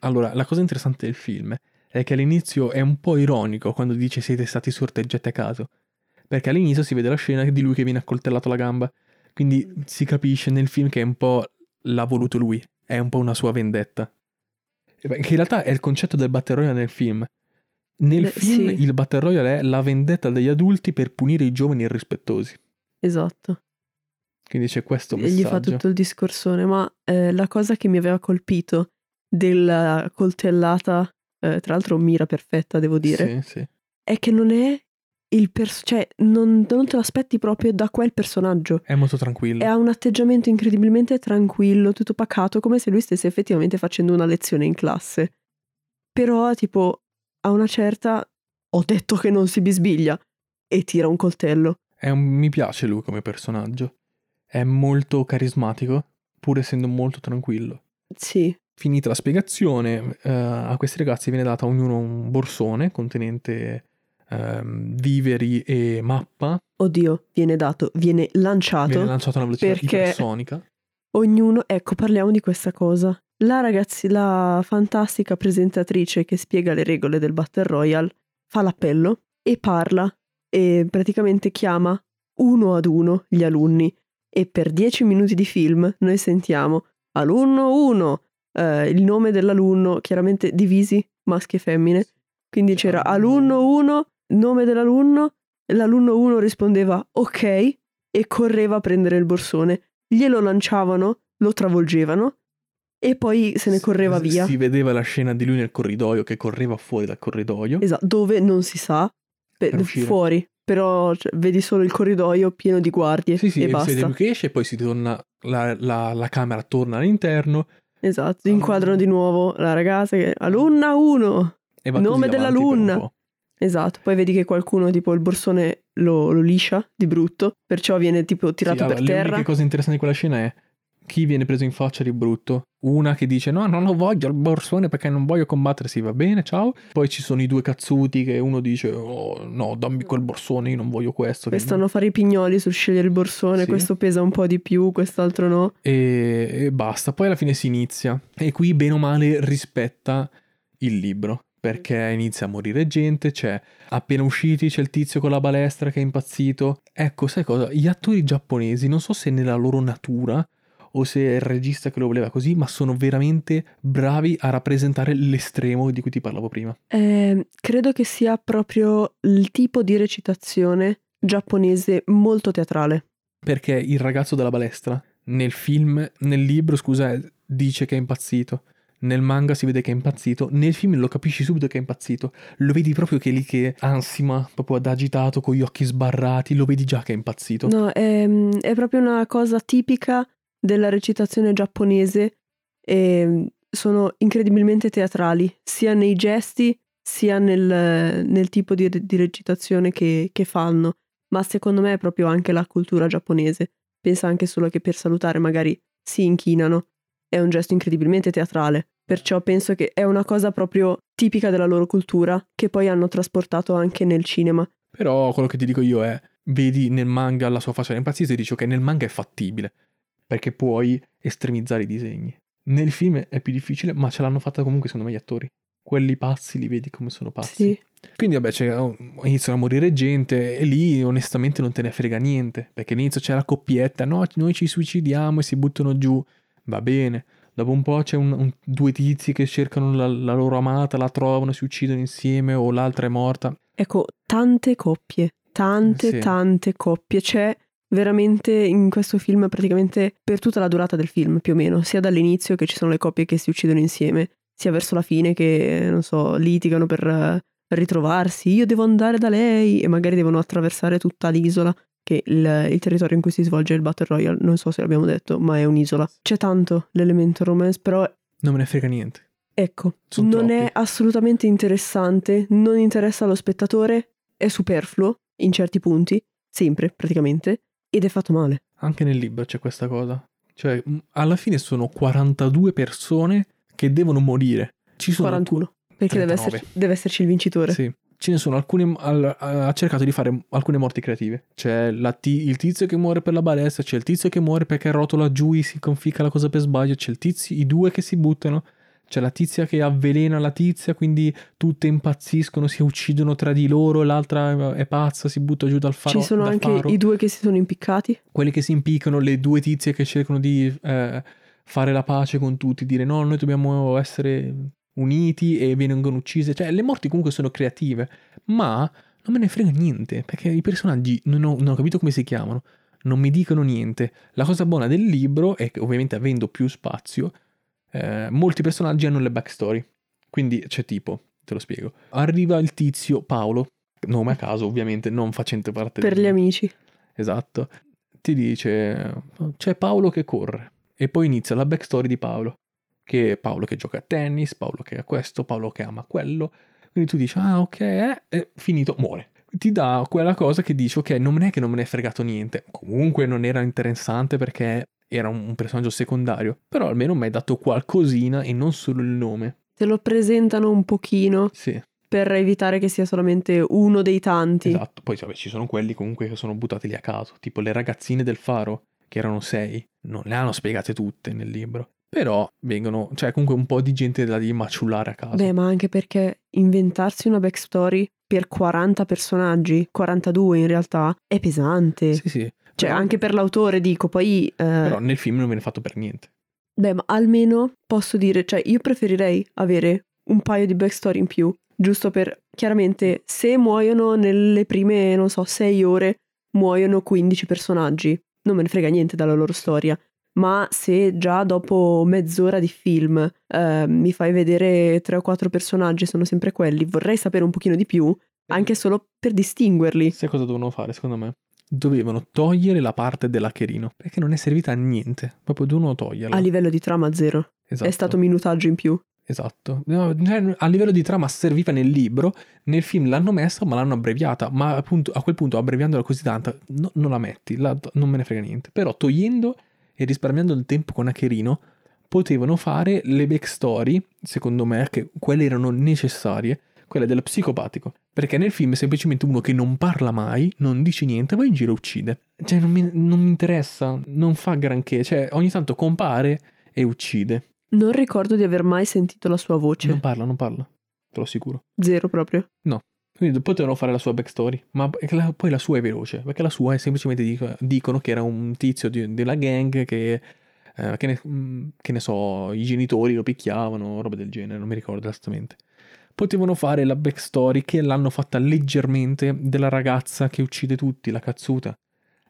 Allora, la cosa interessante del film è che all'inizio è un po' ironico quando dice siete stati sorteggiati a caso. Perché all'inizio si vede la scena di lui che viene accoltellato la gamba. Quindi si capisce nel film che è un po' l'ha voluto lui. È un po' una sua vendetta. E Che in realtà è il concetto del Battle Royale nel film. Nel Beh, film sì. il Battle Royale è la vendetta degli adulti per punire i giovani irrispettosi. esatto, Quindi c'è questo e messaggio. gli fa tutto il discorsone, ma eh, la cosa che mi aveva colpito della coltellata, eh, tra l'altro mira perfetta devo dire, Sì, sì. è che non è il pers- cioè non, non te lo aspetti proprio da quel personaggio. È molto tranquillo. E ha un atteggiamento incredibilmente tranquillo, tutto pacato, come se lui stesse effettivamente facendo una lezione in classe. Però, tipo, a una certa ho detto che non si bisbiglia e tira un coltello. È un- mi piace lui come personaggio. È molto carismatico, pur essendo molto tranquillo. Sì, Finita la spiegazione, eh, a questi ragazzi viene data ognuno un borsone contenente ehm, viveri e mappa. oddio, viene dato, viene lanciato. Viene lanciato a una velocità perché- ipersonica. Ognuno, ecco, parliamo di questa cosa. La ragazzi, la fantastica presentatrice che spiega le regole del Battle Royale fa l'appello e parla e praticamente chiama uno ad uno gli alunni e per dieci minuti di film noi sentiamo alunno 1, il nome dell'alunno chiaramente divisi maschi e femmine, quindi c'era alunno 1, nome dell'alunno, l'alunno 1 rispondeva ok e correva a prendere il borsone glielo lanciavano, lo travolgevano e poi se ne correva Si- via. Si vedeva la scena di lui nel corridoio che correva fuori dal corridoio. Esatto, dove non si sa, per- Per fuori, però cioè, vedi solo il corridoio pieno di guardie Sì, sì, e si vede basta. lui che esce e poi si torna, la, la- la camera torna all'interno Esatto, inquadrano di nuovo la ragazza che alunna 1. e va Nome dell'alunna. Esatto, poi vedi che qualcuno tipo il borsone lo, lo liscia di brutto, perciò viene tipo tirato Sì, allora, per Le terra. uniche cose interessanti di quella scena è chi viene preso in faccia di brutto. Una che dice no, non lo voglio il borsone perché non voglio combattere, sì va bene, ciao. Poi ci sono i due cazzuti che uno dice oh no, dammi quel borsone, io non voglio questo. Che- stanno a fare i pignoli sul scegliere il borsone, Sì. questo pesa un po' di più, quest'altro no. E, e basta, poi alla fine si inizia. E qui bene o male rispetta il libro. Perché inizia a morire gente, c'è appena usciti, c'è il tizio con la balestra che è impazzito. Ecco, sai cosa? Gli attori giapponesi, non so se nella loro natura o se è il regista che lo voleva così, ma sono veramente bravi a rappresentare l'estremo di cui ti parlavo prima. Eh, credo che sia proprio il tipo di recitazione giapponese molto teatrale. Perché il ragazzo della balestra nel film, nel libro, scusa, dice che è impazzito. Nel manga si vede che è impazzito. Nel film lo capisci subito che è impazzito. Lo vedi proprio che è lì che ansima, proprio ad agitato, con gli occhi sbarrati. Lo vedi già che è impazzito. No, è, è proprio una cosa tipica della recitazione giapponese e sono incredibilmente teatrali, sia nei gesti sia nel, nel tipo di, di recitazione che, che fanno. Ma secondo me è proprio anche la cultura giapponese. Pensa anche solo che per salutare magari si inchinano. È un gesto incredibilmente teatrale. Perciò penso che è una cosa proprio tipica della loro cultura che poi hanno trasportato anche nel cinema. Però quello che ti dico io è, vedi nel manga la sua faccia impazzita e dici ok, nel manga è fattibile. Perché puoi estremizzare i disegni. Nel film è più difficile, ma ce l'hanno fatta comunque secondo me gli attori. Quelli pazzi li vedi come sono pazzi. Sì. Quindi vabbè, oh, iniziano a morire gente e lì onestamente non te ne frega niente, perché all'inizio c'è la coppietta, no, noi ci suicidiamo e si buttano giù, va bene. Dopo un po' c'è un- un- due tizi che cercano la, la loro amata, la trovano, si uccidono insieme o l'altra è morta. Ecco, tante coppie, tante, Sì. tante coppie. C'è veramente in questo film praticamente per tutta la durata del film, più o meno, sia dall'inizio che ci sono le coppie che si uccidono insieme, sia verso la fine che, non so, litigano per, ritrovarsi, io devo andare da lei e magari devono attraversare tutta l'isola, che il, il territorio in cui si svolge il Battle Royale, non so se l'abbiamo detto, ma è un'isola. C'è tanto l'elemento romance, però Non me ne frega niente. ecco, Sono non troppi. è assolutamente interessante, non interessa allo spettatore, è superfluo in certi punti, sempre praticamente, ed è fatto male. Anche nel libro c'è questa cosa. Cioè, alla fine sono 42 persone che devono morire. Ci sono 41, perché deve, 39. esserci, deve esserci il vincitore. Sì. Ce ne sono alcune. al- ha cercato di fare alcune morti creative. C'è la il tizio che muore per la balestra, c'è il tizio che muore perché rotola giù e si conficca la cosa per sbaglio, c'è il tizio, i due che si buttano, c'è la tizia che avvelena la tizia, quindi tutte impazziscono, si uccidono tra di loro, l'altra è pazza, si butta giù dal faro. Ci sono anche faro. i due che si sono impiccati. quelli che si impiccano, le due tizie che cercano di eh, fare la pace con tutti, dire no, noi dobbiamo essere uniti e vengono uccise. Cioè, le morti comunque sono creative, ma non me ne frega niente, perché i personaggi non ho, non ho capito come si chiamano, non mi dicono niente. La cosa buona del libro è che ovviamente avendo più spazio, eh, molti personaggi hanno le backstory. Quindi c'è tipo, te lo spiego, arriva il tizio Paolo, nome a caso ovviamente, non facente parte Per del- gli amici. Esatto. Ti dice, c'è Paolo che corre. E poi inizia la backstory di Paolo. Che è Paolo che gioca a tennis, Paolo che ha questo, Paolo che ama quello. Quindi tu dici, ah ok, e finito, muore. Ti dà quella cosa che dici, ok, non è che non me ne è fregato niente. Comunque non era interessante perché era un un personaggio secondario. Però almeno mi hai dato qualcosina e non solo il nome. Te lo presentano un pochino Sì, per evitare che sia solamente uno dei tanti. esatto. Poi vabbè, ci sono quelli comunque che sono buttati lì a caso. Tipo le ragazzine del faro, che erano sei. Non le hanno spiegate tutte nel libro. Però vengono, cioè comunque un po' di gente da di maciullare a caso. Beh, ma anche perché inventarsi una backstory per 40 personaggi, 42 in realtà, è pesante. Sì, sì. Cioè, Però- anche per l'autore dico, poi... eh, Però nel film non viene fatto per niente. Beh, ma almeno posso dire, cioè, io preferirei avere un paio di backstory in più, giusto per, chiaramente, se muoiono nelle prime, non so, 6 ore, muoiono 15 personaggi, non me ne frega niente dalla loro storia. Ma se già dopo mezz'ora di film eh, mi fai vedere 3 o 4 personaggi, sono sempre quelli, vorrei sapere un pochino di più, anche solo per distinguerli. Sai cosa dovevano fare, secondo me? Dovevano togliere la parte dell'hacherino. Perché non è servita a niente. Proprio dovevano toglierla. A livello di trama zero. Esatto. È stato minutaggio in più. Esatto. No, cioè, a livello di trama serviva nel libro, nel film l'hanno messa ma l'hanno abbreviata, ma appunto a quel punto abbreviandola così tanta no- non la metti, la- non me ne frega niente. Però togliendo e risparmiando il tempo con Acherino potevano fare le backstory, secondo me, che quelle erano necessarie, quelle dello psicopatico. Perché nel film è semplicemente uno che non parla mai, non dice niente, va in giro e uccide. Cioè non mi, non mi interessa, non fa granché, cioè ogni tanto compare e uccide. Non ricordo di aver mai sentito la sua voce. Non parla, non parla, te lo assicuro. Zero proprio. Quindi potevano fare la sua backstory, ma la- poi la sua è veloce, perché la sua è semplicemente dico- dicono che era un tizio di- della gang che, eh, che, ne, mm, che ne so, i genitori lo picchiavano, roba del genere, non mi ricordo esattamente. Potevano fare la backstory che l'hanno fatta leggermente della ragazza che uccide tutti, la cazzuta.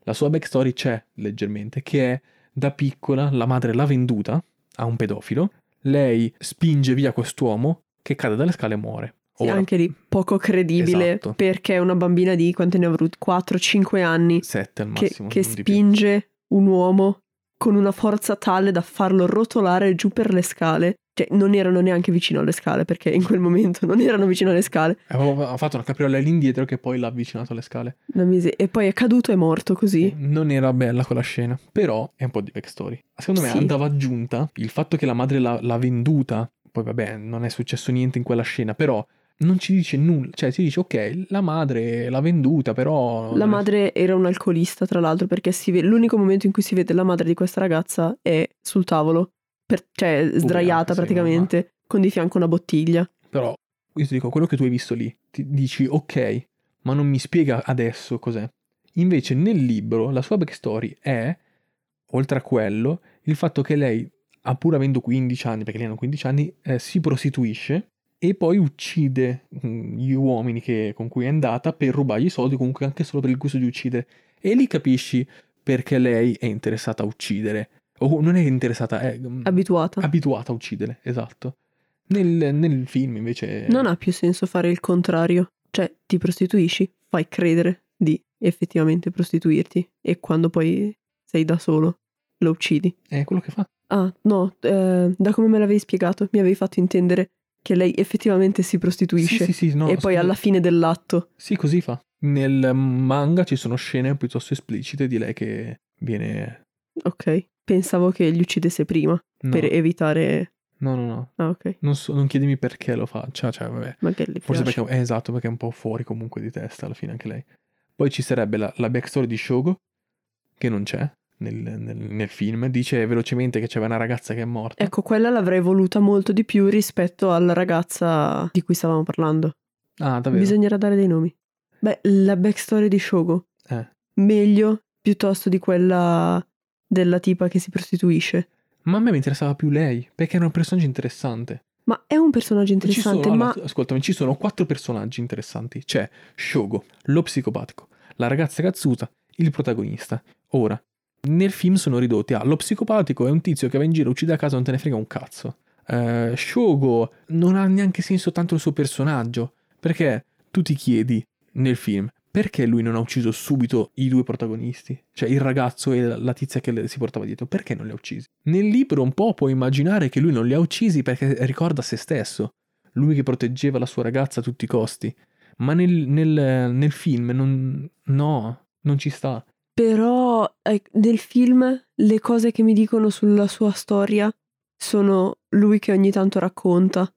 La sua backstory c'è leggermente, che è da piccola la madre l'ha venduta a un pedofilo, lei spinge via quest'uomo che cade dalle scale e muore. Ora, anche lì poco credibile Esatto. perché una bambina di quanti ne avrà avuti? 4-5 anni Sette al che, massimo. che più. spinge un uomo con una forza tale da farlo rotolare giù per le scale. Cioè, non erano neanche vicino alle scale perché in quel momento non erano vicino alle scale. Aveva ha fatto una capriola all'indietro che poi l'ha avvicinato alle scale. Mise- E poi è caduto e morto così. Non era bella quella scena, però è un po' di backstory. Secondo me Sì. andava aggiunta il fatto che la madre l'ha, l'ha venduta. Poi vabbè, non è successo niente in quella scena, però non ci dice nulla. Cioè, si dice, ok, la madre l'ha venduta, però... La madre era un alcolista, tra l'altro, perché si ve- l'unico momento in cui si vede la madre di questa ragazza è sul tavolo, per- cioè sdraiata sì, praticamente, con di fianco una bottiglia. Però, io ti dico, quello che tu hai visto lì, ti dici, ok, ma non mi spiega adesso cos'è. Invece nel libro la sua backstory è, oltre a quello, il fatto che lei, pur avendo 15 anni, perché lei hanno 15 anni, eh, si prostituisce e poi uccide mm, gli uomini che- con cui è andata per rubargli i soldi, comunque anche solo per il gusto di uccidere. E lì capisci perché lei è interessata a uccidere. O non è interessata, è mm, Abituata. abituata a uccidere, esatto. Nel, nel film invece... Non ha più senso fare il contrario. Cioè, ti prostituisci, fai credere di effettivamente prostituirti e quando poi sei da solo lo uccidi. È quello che fa. Ah, no, eh, da come me l'avevi spiegato, mi avevi fatto intendere che lei effettivamente si prostituisce Sì, sì, sì, no, e poi alla fine dell'atto. Sì, così fa. Nel manga ci sono scene piuttosto esplicite di lei che viene... Ok, pensavo che gli uccidesse prima No, per evitare... no, no, no. Ah, ok, Non, so- non chiedimi perché lo faccia, cioè, vabbè. magari Forse piace. perché... eh, esatto, perché è un po' fuori comunque di testa alla fine anche lei. Poi ci sarebbe la, la backstory di Shogo, che non c'è nel, nel- nel film. Dice velocemente che c'è una ragazza che è morta. Ecco, quella l'avrei voluta molto di più rispetto alla ragazza di cui stavamo parlando. Ah, davvero? Bisognerà dare dei nomi. Beh, la backstory di Shogo. Eh. Meglio piuttosto di quella della tipa che si prostituisce. Ma a me mi interessava più lei, perché era un personaggio interessante. Ma è un personaggio Ci sono, interessante, allora, ma ascoltami, ci sono quattro personaggi interessanti. C'è Shogo, lo psicopatico, la ragazza Katsuta, il protagonista. Ora, nel film sono ridotti a lo psicopatico è un tizio che va in giro, uccide a casa, non te ne frega un cazzo. Eh, Shogo non ha neanche senso tanto il suo personaggio, perché tu ti chiedi nel film perché lui non ha ucciso subito i due protagonisti, cioè il ragazzo e la tizia che si portava dietro, perché non li ha uccisi? Nel libro un po' puoi immaginare che lui non li ha uccisi perché ricorda se stesso, lui che proteggeva la sua ragazza a tutti i costi, ma nel, nel- nel film non, no, non ci sta. Però eh, nel film le cose che mi dicono sulla sua storia sono lui che ogni tanto racconta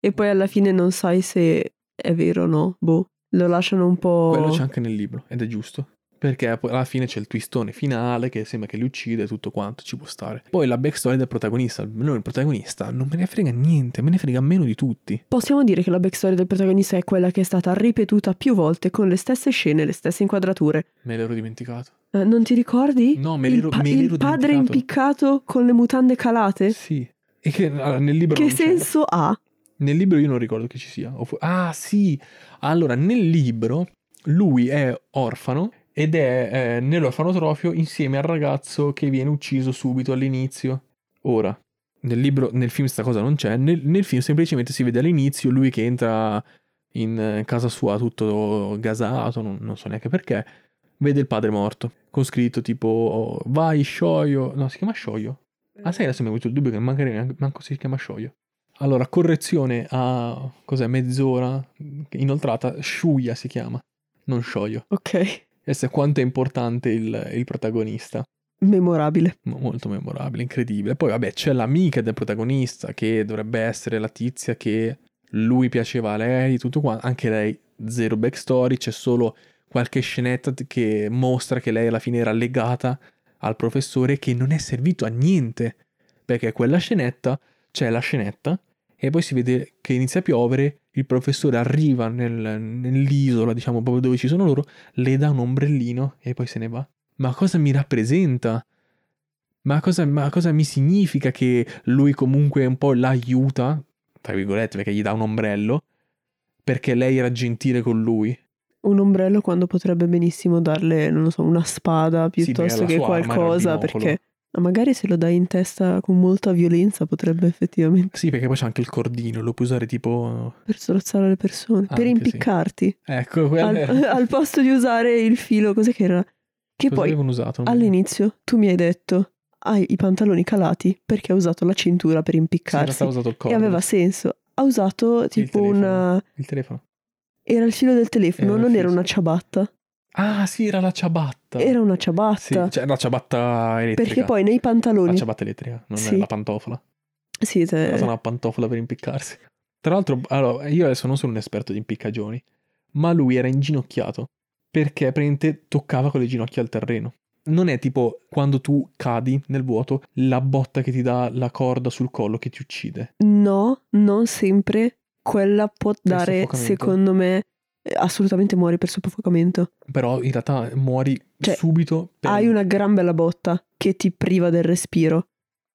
e poi alla fine non sai se è vero o no. Boh, lo lasciano un po'... Quello c'è anche nel libro ed è giusto. Perché poi alla fine c'è il twistone finale che sembra che li uccide e tutto quanto, ci può stare. Poi la backstory del protagonista. Noi il protagonista non me ne frega niente, me ne frega meno di tutti. Possiamo dire che la backstory del protagonista è quella che è stata ripetuta più volte con le stesse scene, le stesse inquadrature. Me l'ero dimenticato. Eh, non ti ricordi? No, me il, l'ero, pa- me il l'ero padre dimenticato. impiccato con le mutande calate? Sì. E che allora, nel libro Che senso ha? Nel libro io non ricordo che ci sia. Ah, sì. Allora, nel libro lui è orfano ed è eh, nell'orfanotrofio insieme al ragazzo che viene ucciso subito all'inizio. Ora, nel libro, nel film sta cosa non c'è. Nel, nel film semplicemente si vede all'inizio lui che entra in eh, casa sua tutto gasato, non, non so neanche perché. Vede il padre morto, con scritto tipo oh, vai scioglio. No, si chiama scioglio. Ah, sai, adesso mi ha avuto il dubbio che magari neanche- manco si chiama scioglio. Allora, correzione a cos'è mezz'ora inoltrata, sciuglia si chiama, non scioglio. Ok, È quanto è importante il, il protagonista. memorabile. Mo- Molto memorabile, incredibile. Poi, vabbè, c'è l'amica del protagonista che dovrebbe essere la tizia che lui piaceva a lei, tutto qua. Anche lei, zero backstory, c'è solo qualche scenetta che mostra che lei alla fine era legata al professore che non è servito a niente. Perché quella scenetta, c'è la scenetta, e poi si vede che inizia a piovere, il professore arriva nel- nell'isola, diciamo proprio dove ci sono loro, le dà un ombrellino e poi se ne va. Ma cosa mi rappresenta? Ma cosa, ma cosa mi significa che lui comunque un po' l'aiuta, tra virgolette, perché gli dà un ombrello, perché lei era gentile con lui? Un ombrello quando potrebbe benissimo darle, non lo so, una spada piuttosto la che qualcosa, perché ma magari se lo dai in testa con molta violenza potrebbe effettivamente Sì, perché poi c'è anche il cordino, lo puoi usare tipo... per strozzare le persone, per Anche sì. impiccarti, Ecco, quello al, al posto di usare il filo, cos'è che era? Che Cosa poi usato? All'inizio tu mi hai detto hai i pantaloni calati perché ha usato la cintura per Sì, in impiccarsi realtà ha usato il e cordine. aveva senso. Ha usato tipo telefono. una... Il telefono. Era il filo del telefono, Era il non era una sì. ciabatta. Ah, sì, era la ciabatta. Era una Sì, ciabatta. cioè la ciabatta elettrica. perché poi nei La pantaloni... ciabatta elettrica, non Sì. è la pantofola. Sì, te- Cosa una pantofola per impiccarsi. Tra l'altro, allora, io adesso non sono un esperto di impiccagioni, ma lui era inginocchiato perché praticamente toccava con le ginocchia al terreno. Non è tipo quando tu cadi nel vuoto, la botta che ti dà la corda sul collo che ti uccide. No, non sempre. Quella può dare, secondo me, assolutamente muori per soffocamento. Però in realtà muori Cioè, subito per... Hai una gran bella botta che ti priva del respiro,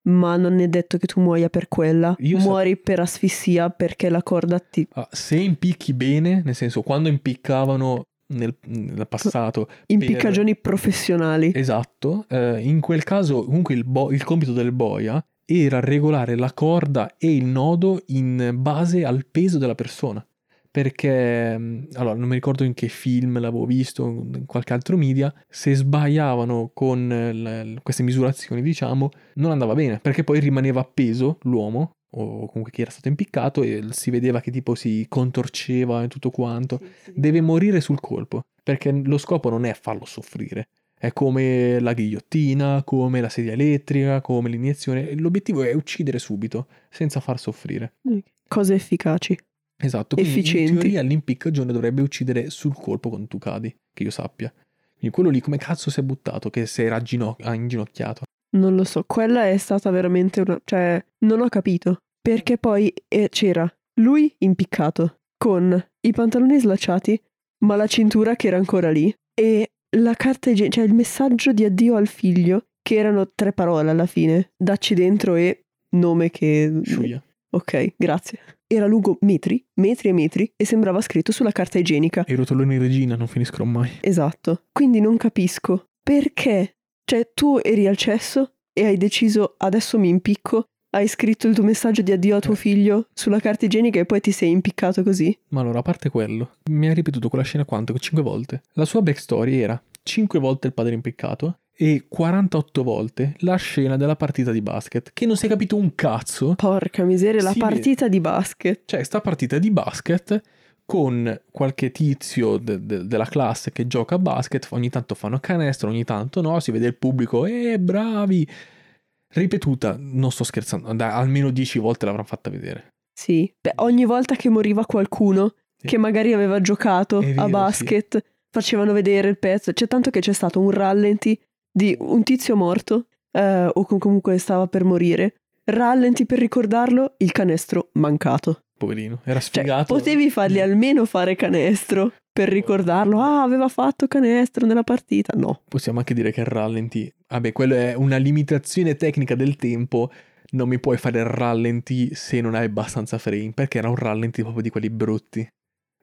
ma non è detto che tu muoia per quella. Io Muori per asfissia perché la corda ti... Ah, se impicchi bene, nel senso quando impiccavano nel, nel passato... Impiccagioni professionali. Esatto, eh, in quel caso comunque il, bo- il compito del boia era regolare la corda e il nodo in base al peso della persona. Perché, mm, allora, non mi ricordo in che film l'avevo visto, in qualche altro media, se sbagliavano con le, queste misurazioni, diciamo, non andava bene, perché poi rimaneva appeso l'uomo, o comunque chi era stato impiccato, e si vedeva che tipo si contorceva e tutto quanto. Deve morire sul colpo, perché lo scopo non è farlo soffrire, è come la ghigliottina, come la sedia elettrica, come l'iniezione. L'obiettivo è uccidere subito, senza far soffrire. Cose efficaci. Esatto, Efficienti. in teoria l'impiccagione dovrebbe uccidere sul colpo quando tu cadi, che io sappia. Quindi quello lì come cazzo si è buttato, che si era gino- ha inginocchiato. Non lo so, quella è stata veramente una... cioè, non ho capito. Perché poi eh, c'era lui impiccato, con i pantaloni slacciati, ma la cintura che era ancora lì, e la carta igienica, cioè il messaggio di addio al figlio, che erano tre parole alla fine, dacci dentro e nome che... Sciuglia. Ok, grazie. Era lungo metri, metri e metri, e sembrava scritto sulla carta igienica. I rotoloni regina non finiscono mai. Esatto. Quindi non capisco perché. Cioè, tu eri al cesso e hai deciso adesso mi impicco. Hai scritto il tuo messaggio di addio a tuo figlio sulla carta igienica e poi ti sei impiccato così. Ma allora, a parte quello, mi ha ripetuto quella scena quanto? Cinque volte. La sua backstory era 5 volte il padre impiccato e 48 volte la scena della partita di basket, che non si è capito un cazzo. Porca miseria, la Sì, partita di basket. Cioè, sta partita di basket con qualche tizio de- de- della classe che gioca a basket, ogni tanto fanno canestro, ogni tanto no, si vede il pubblico, eh, bravi. Ripetuta, non sto scherzando, dai, almeno 10 volte l'avranno fatta vedere. Sì. Beh, ogni volta che moriva qualcuno Sì. che magari aveva giocato vero, a sì. basket, facevano vedere il pezzo. C'è tanto che c'è stato un rallenti di un tizio morto, eh, o com- comunque stava per morire. Rallenti per ricordarlo, il canestro mancato. Poverino, era Cioè, sfigato. potevi fargli almeno fare canestro per ricordarlo. Ah, aveva fatto canestro nella partita. No. Possiamo anche dire che il rallenti, vabbè, quello è una limitazione tecnica del tempo. Non mi puoi fare il rallenti se non hai abbastanza frame, perché era un rallenti proprio di quelli brutti.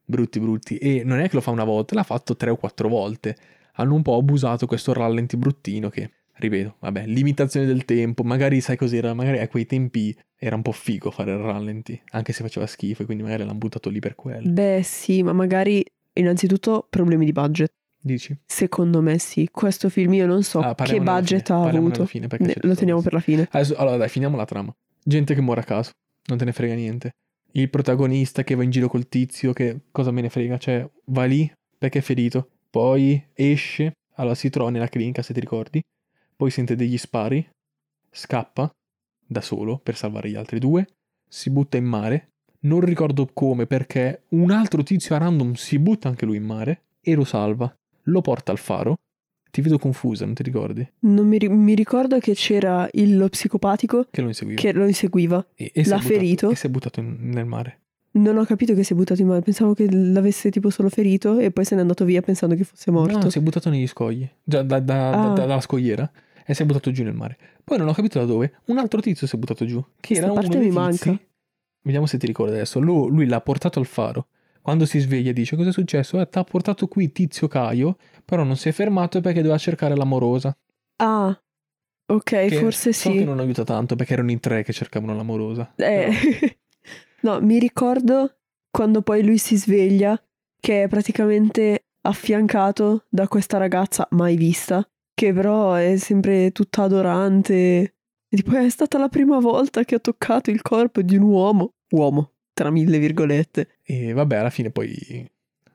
Brutti, brutti. E non è che lo fa una volta, l'ha fatto tre o quattro volte. Hanno un po' abusato questo rallenti bruttino che, ripeto, vabbè, limitazione del tempo. Magari sai cos'era, magari a quei tempi era un po' figo fare il rallenti, anche se faceva schifo, e quindi magari l'hanno buttato lì per quello. Beh, sì, ma magari innanzitutto problemi di budget. Dici? Secondo me sì. Questo film io non so Ah, che budget ha avuto. fine, Ne- lo teniamo questo. per la fine. Adesso, allora dai, finiamo la trama. Gente che muore a caso, non te ne frega niente. Il protagonista che va in giro col tizio, che cosa me ne frega, cioè va lì perché è ferito, poi esce, allora si trova nella clinica se ti ricordi, poi sente degli spari, scappa da solo per salvare gli altri due, si butta in mare, non ricordo come perché un altro tizio a random si butta anche lui in mare e lo salva, lo porta al faro. Ti vedo confusa, non ti ricordi? Non mi, ri- mi ricordo che c'era il lo psicopatico Che lo inseguiva. che lo inseguiva. E, e l'ha buttato- ferito? E si è buttato in- nel mare. Non ho capito che si è buttato in mare. Pensavo che l'avesse tipo solo ferito e poi se n'è andato via pensando che fosse morto. No, si è buttato negli scogli, già da- da- da- Ah. dalla scogliera, e si è buttato giù nel mare. Poi non ho capito da dove, un altro tizio si è buttato giù, che Questa era uno parte dei mi tizi- manca. Vediamo se ti ricordi adesso. Lui, lui l'ha portato al faro. Quando si sveglia dice cosa è successo? Eh, ti ha portato qui tizio Caio, però non si è fermato perché doveva cercare l'amorosa. Ah, ok, Che forse so sì. che non aiuta tanto perché erano in tre che cercavano l'amorosa. Eh, no, mi ricordo quando poi lui si sveglia che è praticamente affiancato da questa ragazza mai vista, che però è sempre tutta adorante. E tipo, è stata la prima volta che ho toccato il corpo di un uomo. Uomo, tra mille virgolette. E vabbè, alla fine poi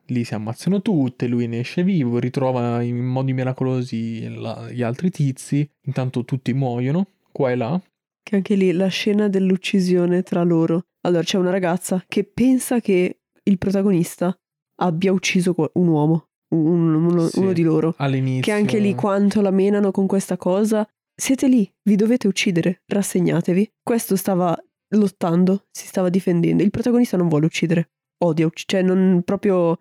lì si ammazzano tutte, lui ne esce vivo, ritrova in modi miracolosi la- gli altri tizi, intanto tutti muoiono, qua e là. Che anche lì la scena dell'uccisione tra loro. Allora c'è una ragazza che pensa che il protagonista abbia ucciso un uomo, un- uno, Sì. uno di loro. All'inizio... Che anche lì quanto la menano con questa cosa. Siete lì, vi dovete uccidere, rassegnatevi. Questo stava lottando, si stava difendendo. Il protagonista non vuole uccidere, odia cioè non proprio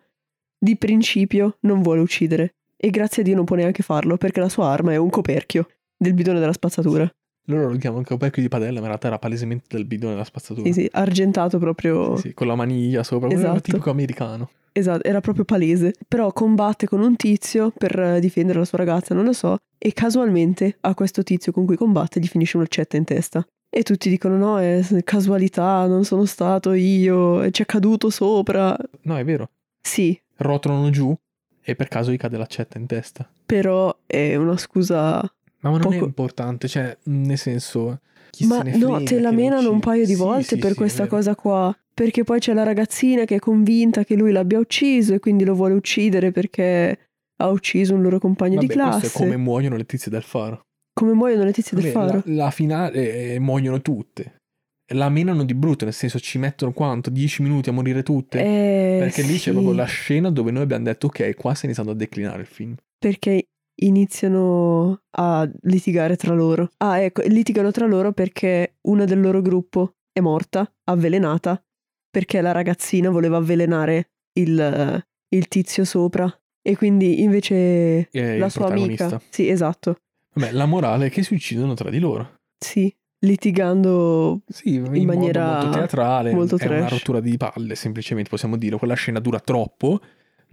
di principio non vuole uccidere. E grazie a Dio non può neanche farlo perché la sua arma è un coperchio del bidone della spazzatura. Loro lo chiamano coperchio di padella, ma in realtà era palesemente del bidone della spazzatura. Sì, sì, argentato proprio. Sì, sì, con la maniglia sopra, quello Esatto. tipico americano. Esatto, era proprio palese. Però combatte con un tizio per eh, difendere la sua ragazza, non lo so, e casualmente a questo tizio con cui combatte gli finisce un'accetta in testa. E tutti dicono no, è casualità, non sono stato io, ci è caduto sopra. No, è vero. Sì, Rotolano giù e per caso gli cade l'accetta in testa. però è una scusa... Ma non è Poco- importante, cioè, nel senso... Ma se no, te la menano un paio di volte sì, per sì, è questa cosa qua. Perché poi c'è la ragazzina che è convinta che lui l'abbia ucciso e quindi lo vuole uccidere perché ha ucciso un loro compagno di Vabbè, classe. questo è come muoiono le tizie del faro. Come muoiono le tizie del faro. La, la finale eh, muoiono tutte. La menano di brutto, nel senso ci mettono quanto? 10 minuti a morire tutte? Eh, Perché lì c'è proprio la scena dove noi abbiamo detto ok, qua sta iniziando a declinare il film. Perché iniziano a litigare tra loro. Ah, ecco, litigano tra loro perché una del loro gruppo è morta, avvelenata, perché la ragazzina voleva avvelenare il, il tizio sopra. E quindi invece È la il sua amica... Sì, esatto. Vabbè, la morale è che si uccidono tra di loro. Sì, litigando Sì, in, modo maniera molto teatrale, molto è una trash. rottura di palle, semplicemente possiamo dire. Quella scena dura troppo,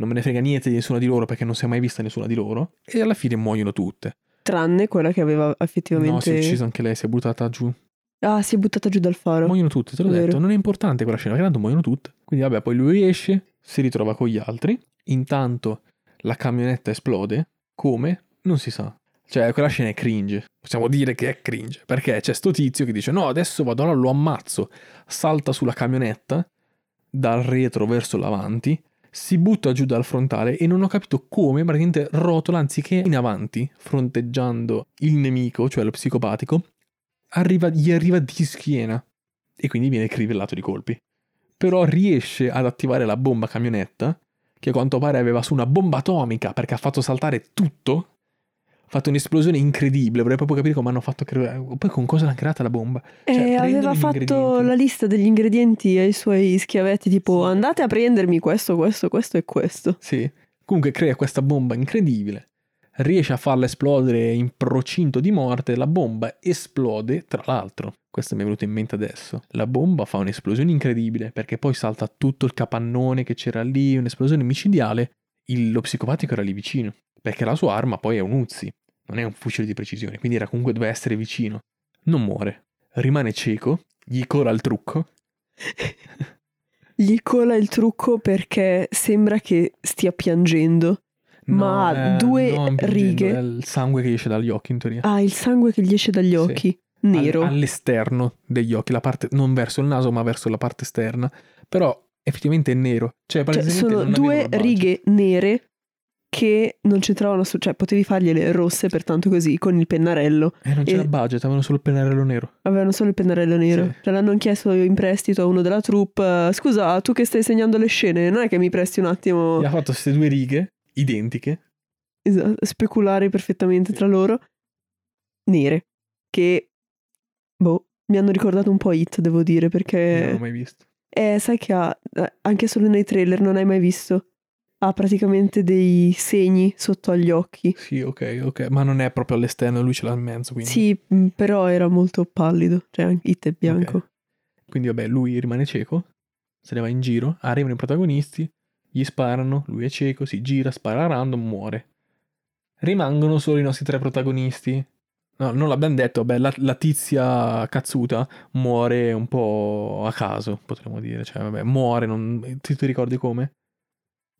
non me ne frega niente di nessuna di loro perché non si è mai vista nessuna di loro, e alla fine muoiono tutte. tranne quella che aveva No, si è effettivamente... uccisa anche lei, si è buttata giù. ah, si è buttata giù dal faro. Muoiono tutte, te l'ho vero. detto, non è importante quella scena, perché tanto muoiono tutte. Quindi vabbè, poi lui esce, si ritrova con gli altri, intanto la camionetta esplode, come? Non si sa. Cioè, quella scena è cringe. Possiamo dire che è cringe. Perché c'è sto tizio che dice: No, adesso vado, allora lo ammazzo. Salta sulla camionetta, dal retro verso l'avanti, si butta giù dal frontale e non ho capito come, praticamente rotola anziché in avanti, fronteggiando il nemico, cioè lo psicopatico, arriva, gli arriva di schiena e quindi viene crivellato di colpi. Però riesce ad attivare la bomba camionetta, che a quanto pare aveva su una bomba atomica perché ha fatto saltare tutto. Fatto un'esplosione incredibile, vorrei proprio capire come hanno fatto creare. Poi con cosa l'hanno creata la bomba? Eh, Cioè, prendono aveva fatto la lista degli ingredienti ai suoi schiavetti, tipo andate a prendermi questo, questo, questo e questo. Sì. Comunque crea questa bomba incredibile. Riesce a farla esplodere in procinto di morte. La bomba esplode, tra l'altro. Questo mi è venuto in mente adesso. La bomba fa un'esplosione incredibile perché poi salta tutto il capannone che c'era lì, un'esplosione micidiale. Il- lo psicopatico era lì vicino perché la sua arma poi è un Uzi, non è un fucile di precisione, quindi era comunque doveva essere vicino. Non muore, rimane cieco, gli cola il trucco. Gli cola il trucco perché sembra che stia piangendo. Ma ha due piangendo, righe. È il sangue che esce dagli occhi in teoria. Ha il sangue che gli esce dagli Sì. occhi, nero. All- all'esterno degli occhi, la parte, non verso il naso, ma verso la parte esterna. Però effettivamente è nero. Cioè, Cioè, sono due righe nere che non c'entravano su, cioè potevi fargliele rosse pertanto così con il pennarello. Eh, non c'era e- budget, avevano solo il pennarello nero. Avevano solo il pennarello nero. Sì. Cioè l'hanno chiesto in prestito a uno della troupe. eh, Scusa, tu che stai segnando le scene, non è che mi presti un attimo Gli ha fatto queste due righe identiche. esatto, speculari perfettamente tra loro? Nere. Che, boh, mi hanno ricordato un po' Hit, devo dire, perché... Non l'ho mai visto. Eh, sai che ha, eh, anche solo nei trailer, non hai mai visto? Ha praticamente dei segni sotto agli occhi. Sì, ok, ok. Ma non è proprio all'esterno, lui ce l'ha in mezzo. Quindi, Sì, mh, però era molto pallido, cioè anche Hit è bianco. quindi vabbè, lui rimane cieco. Se ne va in giro. Arrivano i protagonisti. Gli sparano. Lui è cieco, si gira, spara a random, muore. Rimangono solo i nostri tre protagonisti. No, non l'abbiamo detto, vabbè, la, la tizia cazzuta muore un po' a caso, potremmo dire. Cioè, vabbè, muore, non... ti, ti ricordi come?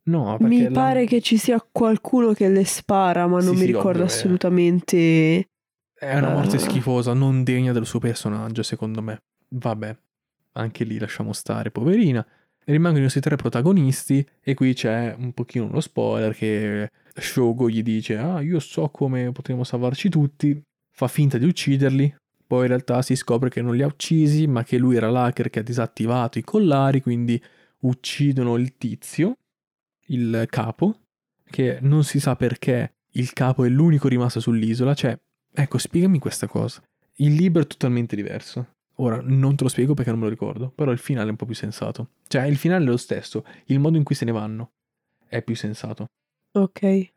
No, perché Mi la- pare che ci sia qualcuno che le spara, ma non Sì, mi sì, ricordo ovvio, eh. assolutamente. È una morte Ah. schifosa, non degna del suo personaggio, secondo me. Vabbè, anche lì lasciamo stare, poverina. Rimangono i nostri tre protagonisti e qui c'è un pochino uno spoiler che Shogo gli dice ah io so come potremo salvarci tutti, fa finta di ucciderli, poi in realtà si scopre che non li ha uccisi ma che lui era l'hacker che ha disattivato i collari, quindi uccidono il tizio, il capo, che non si sa perché il capo è l'unico rimasto sull'isola, cioè Ecco, spiegami questa cosa. Il libro è totalmente diverso. Ora, non te lo spiego perché non me lo ricordo, però il finale è un po' più sensato. Cioè, il finale è lo stesso, il modo in cui se ne vanno è più sensato. Ok.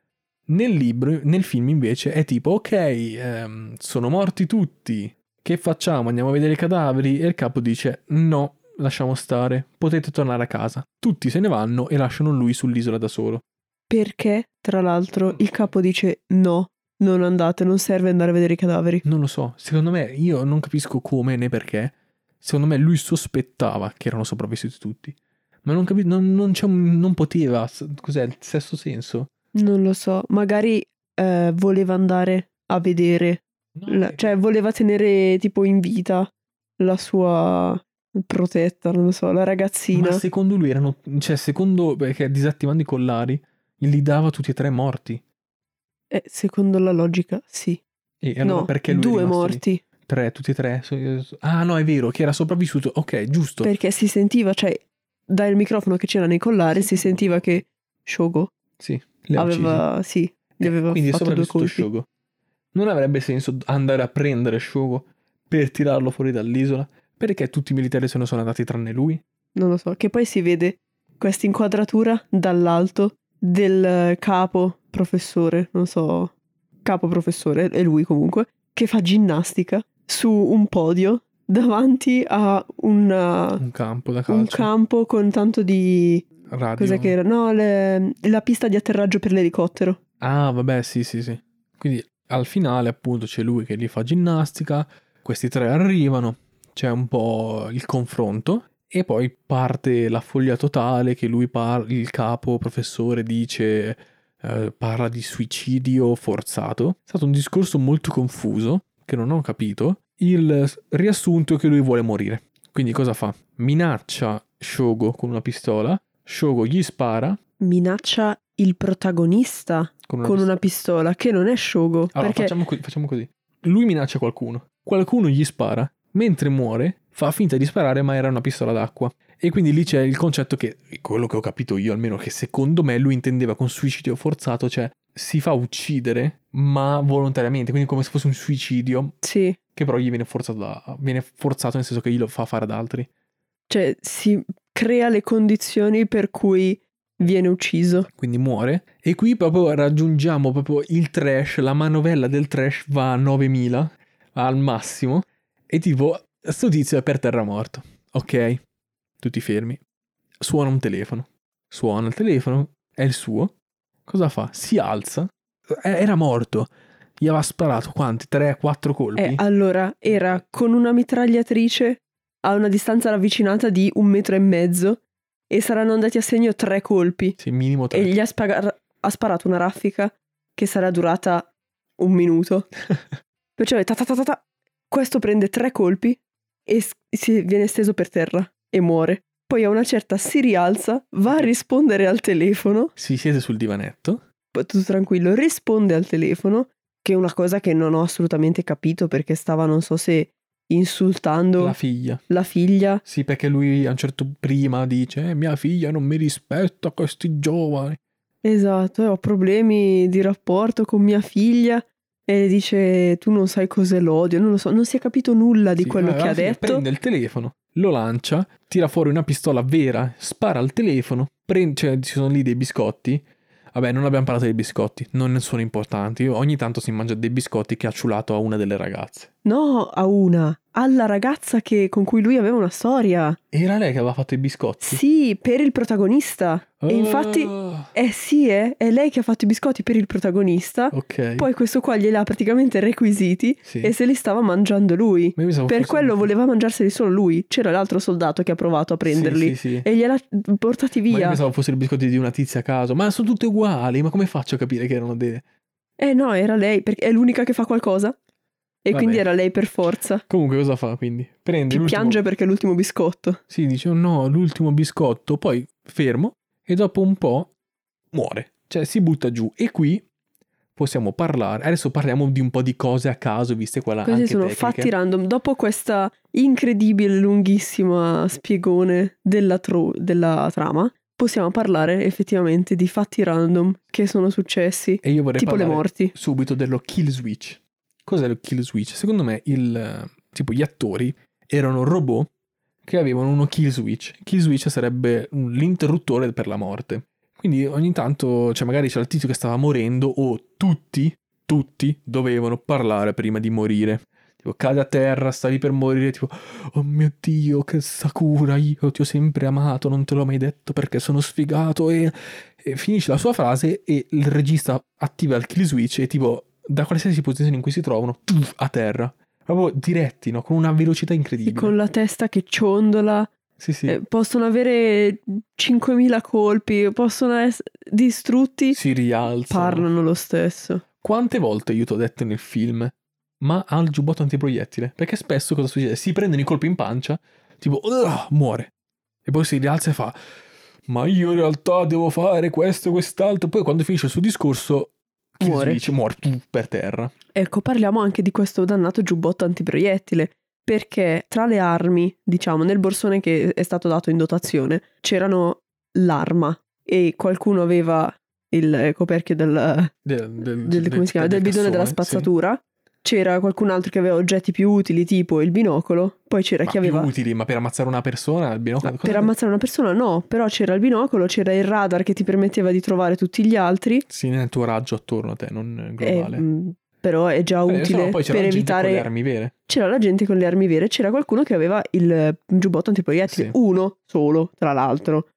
Nel libro, nel film invece è tipo, ok, ehm, sono morti tutti, che facciamo? Andiamo a vedere i cadaveri? E il capo dice, no, lasciamo stare, potete tornare a casa. Tutti se ne vanno e lasciano lui sull'isola da solo. Perché, tra l'altro, il capo dice no. non andate, non serve andare a vedere i cadaveri. Non lo so, secondo me, io non capisco come né perché. Secondo me lui sospettava che erano sopravvissuti tutti. Ma non capisco, non, non, non poteva. Cos'è il sesto senso? Non lo so, magari eh, voleva andare a vedere, No, la- è- cioè voleva tenere tipo in vita la sua protetta, non lo so, la ragazzina. Ma secondo lui erano. Cioè, secondo. Perché disattivando i collari, li dava tutti e tre morti. Eh, secondo la logica, sì. E allora no, perché lui due rimasto lì? morti. Tre, tutti e tre. Ah, no, è vero, che era sopravvissuto. Ok, giusto. Perché si sentiva, cioè, dal microfono che c'era nei collari, si sentiva che Shogo Sì, uccisi. aveva, sì, gli Eh, aveva Quindi è fatto due sopravvissuto colpi. Shogo. Non avrebbe senso andare a prendere Shogo per tirarlo fuori dall'isola? Perché tutti i militari se ne sono andati tranne lui? Non lo so, che poi si vede questa inquadratura dall'alto del capo professore, non so, capo professore, è lui comunque, che fa ginnastica su un podio davanti a una- Un campo da un calcio. campo con tanto di... radio. Cos'è che era? No, le- la pista di atterraggio per l'elicottero. Ah, vabbè, sì, sì, sì. Quindi al finale, appunto, c'è lui che gli fa ginnastica, questi tre arrivano, c'è un po' il confronto e poi parte la foglia totale che lui par- il capo professore dice eh, parla di suicidio forzato. È stato un discorso molto confuso che non ho capito. Il riassunto è che lui vuole morire. Quindi cosa fa? Minaccia Shogo con una pistola. Shogo gli spara Minaccia il protagonista con una con pistola. una pistola, che non è Shogo. Allora, perché facciamo, co- facciamo così. Lui minaccia qualcuno. Qualcuno gli spara. Mentre muore, fa finta di sparare, ma era una pistola d'acqua. E quindi lì c'è il concetto che, quello che ho capito io almeno, che secondo me lui intendeva con suicidio forzato, cioè si fa uccidere, ma volontariamente, quindi come se fosse un suicidio, Sì, che però gli viene forzato, da- viene forzato nel senso che glielo fa fare ad altri. cioè si crea le condizioni per cui viene ucciso. Quindi muore. E qui proprio raggiungiamo proprio il trash, la manovella del trash va a 9000 al massimo. E tipo, sto tizio è per terra morto. Ok, tutti fermi. Suona un telefono. Suona il telefono, è il suo. Cosa fa? Si alza. Eh, Era morto. Gli aveva sparato quanti? 3-4 colpi? Eh, allora, era con una mitragliatrice a una distanza ravvicinata di un metro e mezzo e saranno andati a segno tre colpi. sì, minimo 3. E gli ha, spaga- ha sparato una raffica che sarà durata un minuto. Perciò ta ta ta ta, questo prende tre colpi e si viene steso per terra e muore. Poi a una certa si rialza, va a rispondere al telefono, Si siede sul divanetto. poi tutto tranquillo, risponde al telefono, che è una cosa che non ho assolutamente capito perché stava, non so se insultando La la, figlia. figlia. Sì, perché lui a un certo prima dice: eh, Mia figlia non mi rispetta questi giovani. Esatto, e ho problemi di rapporto con mia figlia. E dice: Tu non sai cos'è l'odio. Non lo so, non si è capito nulla di Sì, quello alla che ha detto. Prende il telefono, lo lancia, tira fuori una pistola vera, spara al telefono, prende, cioè ci sono lì dei biscotti. Vabbè, non abbiamo parlato dei biscotti, non sono importanti. Ogni tanto si mangia dei biscotti che ha ciulato a una delle ragazze. No, a una, alla ragazza che- con cui lui aveva una storia. Era lei che aveva fatto i biscotti? Sì, per il protagonista. E infatti, Ah, eh sì, eh, è lei che ha fatto i biscotti per il protagonista. ok. Poi questo qua gliel'ha praticamente requisiti Sì. e se li stava mangiando lui. Ma Per quello voleva mangiarseli solo lui. C'era l'altro soldato che ha provato a prenderli Sì, sì, e gliel'ha portati Ma io via. pensavo fossero i biscotti di una tizia a caso. Ma sono tutte uguali. Ma come faccio a capire che erano dei. Eh no, era lei, perché è l'unica che fa qualcosa. E Vabbè. quindi era lei per forza. Comunque, cosa fa quindi? Prende Ti l'ultimo. piange perché è l'ultimo biscotto. Sì, dice: oh no, l'ultimo biscotto. Poi fermo. E dopo un po' muore. Cioè, si butta giù. E qui possiamo parlare. Adesso parliamo di un po' di cose a caso, viste quella Questi anche sono tecniche. fatti random. Dopo questa incredibile, lunghissima spiegone della, tro- della trama, possiamo parlare effettivamente di fatti random che sono successi. E io vorrei Tipo le morti. subito dello kill switch. Cos'è lo kill switch? Secondo me, il, tipo gli attori erano robot che avevano uno kill switch. Kill switch sarebbe l'interruttore per la morte. Quindi ogni tanto, cioè magari c'era il tizio che stava morendo o tutti, tutti dovevano parlare prima di morire. Tipo cade a terra, stavi per morire, tipo oh mio Dio, che Sakura, io ti ho sempre amato, non te l'ho mai detto perché sono sfigato e, e finisce la sua frase e il regista attiva il kill switch e tipo da qualsiasi posizione in cui si trovano, tuff, a terra. Proprio diretti, no? Con una velocità incredibile. con la testa che ciondola. Sì, sì. eh, possono avere 5.000 colpi, possono essere distrutti, si rialzano. parlano lo stesso. Quante volte io ti ho detto nel film, ma ha il giubbotto antiproiettile? Perché spesso cosa succede? Si prendono i colpi in pancia, tipo, muore. E poi si rialza e fa, ma io in realtà devo fare questo e quest'altro. Poi quando finisce il suo discorso, Muore. dice, muore tu, per terra. Ecco, parliamo anche di questo dannato giubbotto antiproiettile, perché tra le armi, diciamo, nel borsone che è stato dato in dotazione, c'erano l'arma e qualcuno aveva il coperchio del, Del, del- del- come si chiama? del bidone della cassone, sì. C'era qualcun altro che aveva oggetti più utili, tipo il binocolo. Poi c'era Ma chi aveva. più utili, ma per ammazzare una persona, il binocolo... No, cosa- per ammazzare una persona no, però c'era il binocolo, c'era il radar che ti permetteva di trovare tutti gli altri. Sì, nel tuo raggio attorno a te, non e, globale. mh, però è già Eh, utile c'era per con le evitare. armi vere. C'era la gente con le armi vere, c'era qualcuno che aveva il eh, giubbotto antiproiettile, Sì. uno solo, tra l'altro.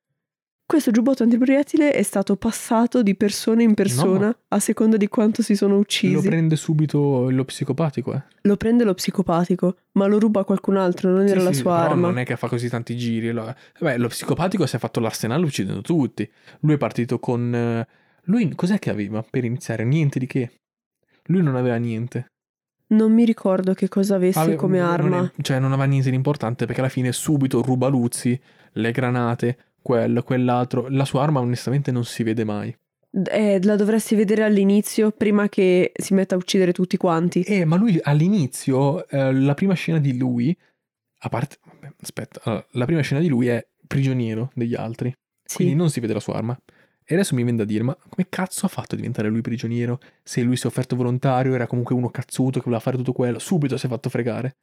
Questo giubbotto antiproiettile è stato passato di persona in persona a seconda di quanto si sono uccisi. Lo Lo, prende subito lo psicopatico, eh. prende lo psicopatico, ma lo ruba a qualcun altro, non era Sì, la sì, sua però arma. non è che fa così tanti giri. Lo... Beh, lo psicopatico si è fatto l'arsenale uccidendo tutti. Lui è partito con... eh, Lui cos'è che aveva per iniziare? Niente di che. Lui non aveva niente. Non mi ricordo che cosa avesse Ave- come non arma. è- cioè non aveva niente di importante perché alla fine subito ruba Luzzi, le granate, quello, quell'altro. La sua arma onestamente non si vede mai. Eh, la dovresti vedere all'inizio, prima che si metta a uccidere tutti quanti. Eh, ma lui all'inizio, eh, la prima scena di lui, a parte... vabbè, aspetta, allora, la prima scena di lui è prigioniero degli altri. Sì. Quindi non si vede la sua arma. E adesso mi viene da dire, ma come cazzo ha fatto a diventare lui prigioniero? Se lui si è offerto volontario, era comunque uno cazzuto che voleva fare tutto quello, subito si è fatto fregare.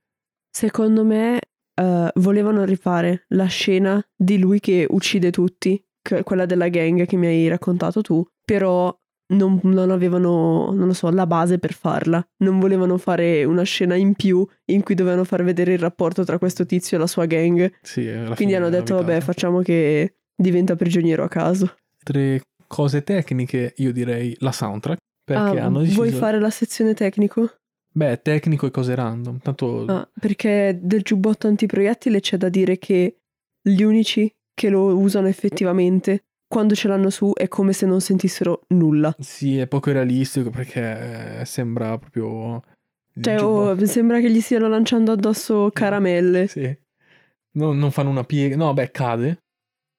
Secondo me eh, volevano rifare la scena di lui che uccide tutti, che- quella della gang che mi hai raccontato tu, però non, non avevano, non lo so, la base per farla. Non volevano fare una scena in più in cui dovevano far vedere il rapporto tra questo tizio e la sua gang. Sì, Quindi hanno detto, vabbè, facciamo che diventa prigioniero a caso. Altre cose tecniche, io direi la soundtrack. Perché Ah, hanno deciso... vuoi fare la sezione tecnico? Beh, tecnico e cose random. Tanto... Ah, perché del giubbotto antiproiettile c'è da dire che gli unici che lo usano effettivamente quando ce l'hanno su è come se non sentissero nulla. Sì, è poco realistico perché eh, sembra proprio... Cioè, oh, sembra che gli stiano lanciando addosso caramelle. Sì. Non, non fanno una piega. No, beh, cade.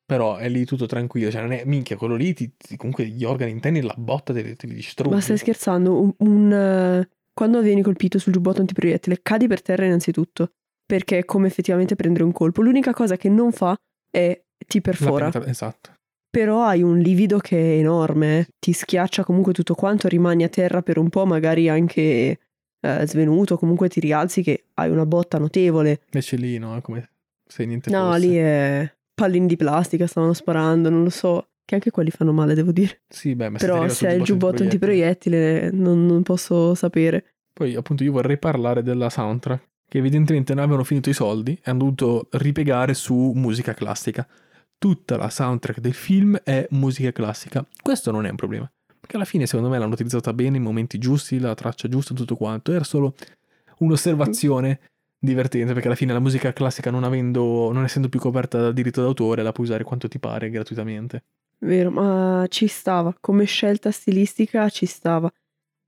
Però è lì tutto tranquillo. Cioè, non è minchia, quello lì. Ti, ti- comunque gli organi interni, la botta te, li- te li distrugge. Ma stai scherzando? Un, un, eh, quando vieni colpito sul giubbotto antiproiettile, cadi per terra innanzitutto. Perché è come effettivamente prendere un colpo. L'unica cosa che non fa è ti perfora. penetra- Esatto. Però hai un livido che è enorme, eh. ti schiaccia comunque tutto quanto, rimani a terra per un po', magari anche eh, svenuto, comunque ti rialzi che hai una botta notevole. Invece lì, no? È come se niente No, fosse. lì è pallini di plastica, stavano sparando, non lo so. Che anche quelli fanno male, devo dire. Sì, beh, ma Però se hai il giubbotto antiproiettile non, non posso sapere. Poi, appunto, io vorrei parlare della soundtrack. Che evidentemente non avevano finito i soldi e hanno dovuto ripiegare su musica classica. Tutta la soundtrack del film è musica classica. Questo non è un problema. Perché alla fine, secondo me, l'hanno utilizzata bene, i momenti giusti, la traccia giusta, tutto quanto. Era solo un'osservazione divertente, perché alla fine la musica classica, non, avendo, non essendo più coperta dal diritto d'autore, la puoi usare quanto ti pare gratuitamente. Vero, ma ci stava. Come scelta stilistica ci stava.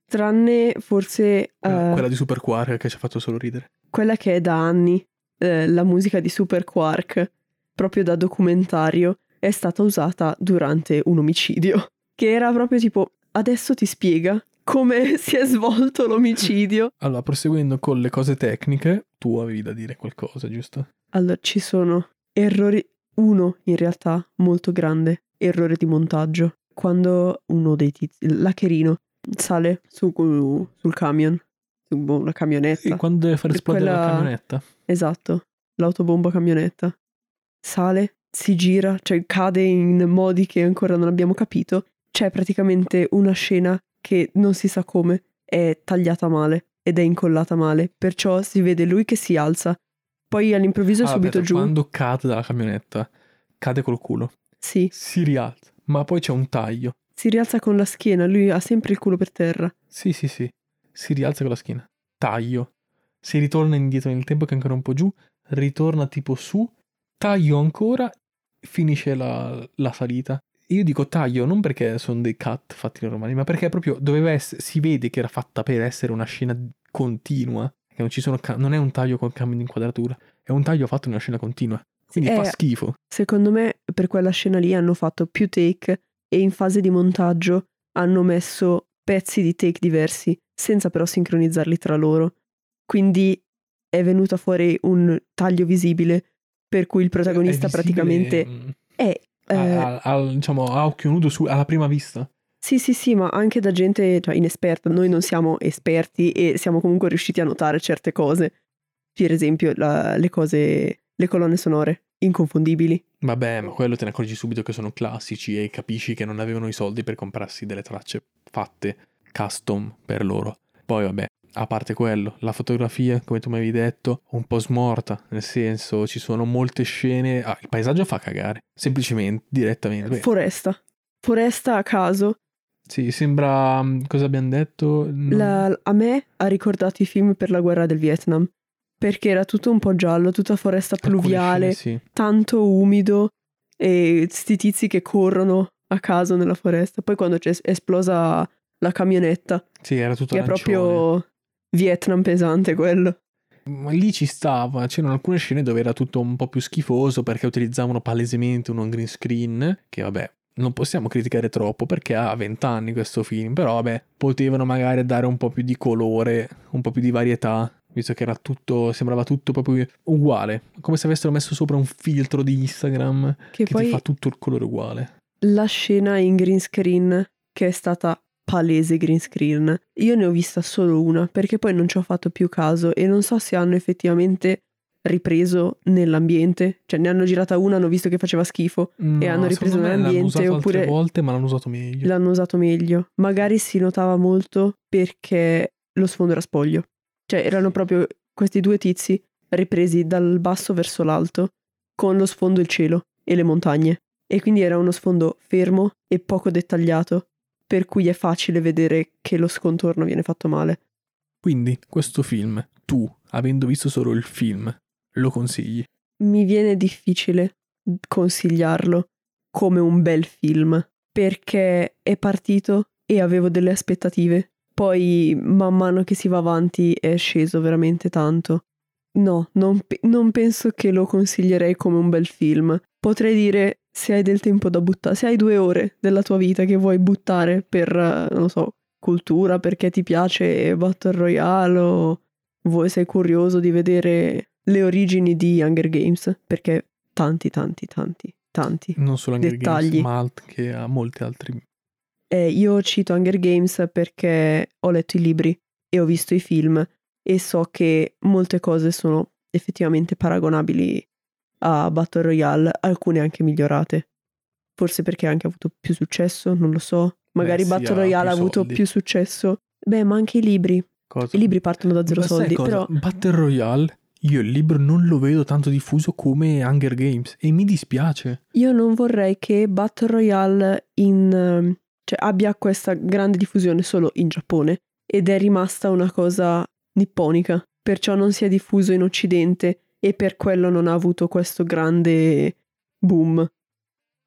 Tranne forse eh, Quella di Super Quark che ci ha fatto solo ridere. quella che è da anni, eh, la musica di Super Quark, proprio da documentario, è stata usata durante un omicidio. Che era proprio tipo, adesso ti spiega come si è svolto l'omicidio. Allora, proseguendo con le cose tecniche, tu avevi da dire qualcosa, giusto? Allora, ci sono errori, uno in realtà molto grande, errore di montaggio. Quando uno dei tizi, l'hacherino, sale su, sul camion, su boh, una camionetta. E quando deve far esplodere la quella- camionetta? Esatto, l'autobomba camionetta. Sale, si gira, cioè cade in modi che ancora non abbiamo capito. C'è praticamente una scena che non si sa come è tagliata male ed è incollata male, perciò si vede lui che si alza, poi all'improvviso è Ah, subito aspetta, giù. Quando cade dalla camionetta, cade col culo, Sì, si rialza, ma poi c'è un taglio. si rialza con la schiena, lui ha sempre il culo per terra. Sì, sì, sì. si rialza con la schiena, taglio, si ritorna indietro nel tempo che è ancora un po' giù, ritorna tipo su, taglio ancora, finisce la, la salita. Io dico taglio non perché sono dei cut fatti normali, ma perché proprio doveva essere, si vede che era fatta per essere una scena continua, che non, ci sono, non è un taglio con cambio di inquadratura, è un taglio fatto in una scena continua. Quindi Eh, fa schifo. Secondo me per quella scena lì hanno fatto più take e in fase di montaggio hanno messo pezzi di take diversi, senza però sincronizzarli tra loro. Quindi è venuta fuori un taglio visibile per cui il protagonista È visibile, praticamente mm, è... a- eh, a- al- diciamo, a occhio nudo su- alla prima vista. Sì, sì, sì, ma anche da gente cioè, inesperta. Noi non siamo esperti e siamo comunque riusciti a notare certe cose. Per esempio, la- le cose, le colonne sonore, inconfondibili. Vabbè, ma quello te ne accorgi subito che sono classici e capisci che non avevano i soldi per comprarsi delle tracce fatte custom per loro. Poi vabbè, a parte quello, la fotografia, come tu mi avevi detto, un po' smorta, nel senso ci sono molte scene, ah, il paesaggio fa cagare, semplicemente, direttamente. Foresta. Foresta a caso. sì, sembra, mm, cosa abbiamo detto? Non- La- a me ha ricordato i film per la guerra del Vietnam. Perché era tutto un po' giallo, tutta foresta pluviale, scene, sì. tanto umido e sti tizi che corrono a caso nella foresta. Poi quando c'è es- esplosa la camionetta, Sì, era tutto che è proprio Vietnam pesante quello. Ma lì ci stava, c'erano alcune scene dove era tutto un po' più schifoso perché utilizzavano palesemente uno green screen, che vabbè, non possiamo criticare troppo perché ha 20 anni questo film, però vabbè, potevano magari dare un po' più di colore, un po' più di varietà, visto che era tutto, sembrava tutto proprio uguale, come se avessero messo sopra un filtro di Instagram Che, che poi ti fa tutto il colore uguale. la scena in green screen, che è stata palese green screen, io ne ho vista solo una perché poi non ci ho fatto più caso e non so se hanno effettivamente ripreso nell'ambiente, cioè ne hanno girata una, hanno visto che faceva schifo, No, hanno ripreso l'hanno nell'ambiente, usato oppure- volte, ma l'hanno usato meglio. l'hanno usato meglio. Magari si notava molto perché lo sfondo era spoglio. Cioè erano proprio questi due tizi ripresi dal basso verso l'alto con lo sfondo il cielo e le montagne. E quindi era uno sfondo fermo e poco dettagliato, per cui è facile vedere che lo scontorno viene fatto male. Quindi, questo film, tu, avendo visto solo il film, lo consigli? Mi viene difficile consigliarlo come un bel film, perché è partito e avevo delle aspettative. Poi, man mano che si va avanti, è sceso veramente tanto. No, non, pe- non penso che lo consiglierei come un bel film. Potrei dire se hai del tempo da buttare, se hai due ore della tua vita che vuoi buttare per, non so, cultura, perché ti piace Battle Royale o vuoi, sei curioso di vedere le origini di Hunger Games, perché tanti, tanti, tanti, tanti. Non solo Hunger Dettagli. Games, ma anche a molti altri. Eh, io cito Hunger Games perché ho letto i libri e ho visto i film e so che molte cose sono effettivamente paragonabili a Battle Royale, alcune anche migliorate. Forse perché ha anche avuto più successo, non lo so. Magari sì, Battle Royale ha avuto soldi. più successo. Beh, ma anche i libri. Cosa? I libri partono da zero Ma soldi, però Battle Royale, io il libro non lo vedo tanto diffuso come Hunger Games e mi dispiace. io non vorrei che Battle Royale in, ehm, cioè, abbia questa grande diffusione solo in Giappone ed è rimasta una cosa nipponica, perciò non si è diffuso in Occidente e per quello non ha avuto questo grande boom.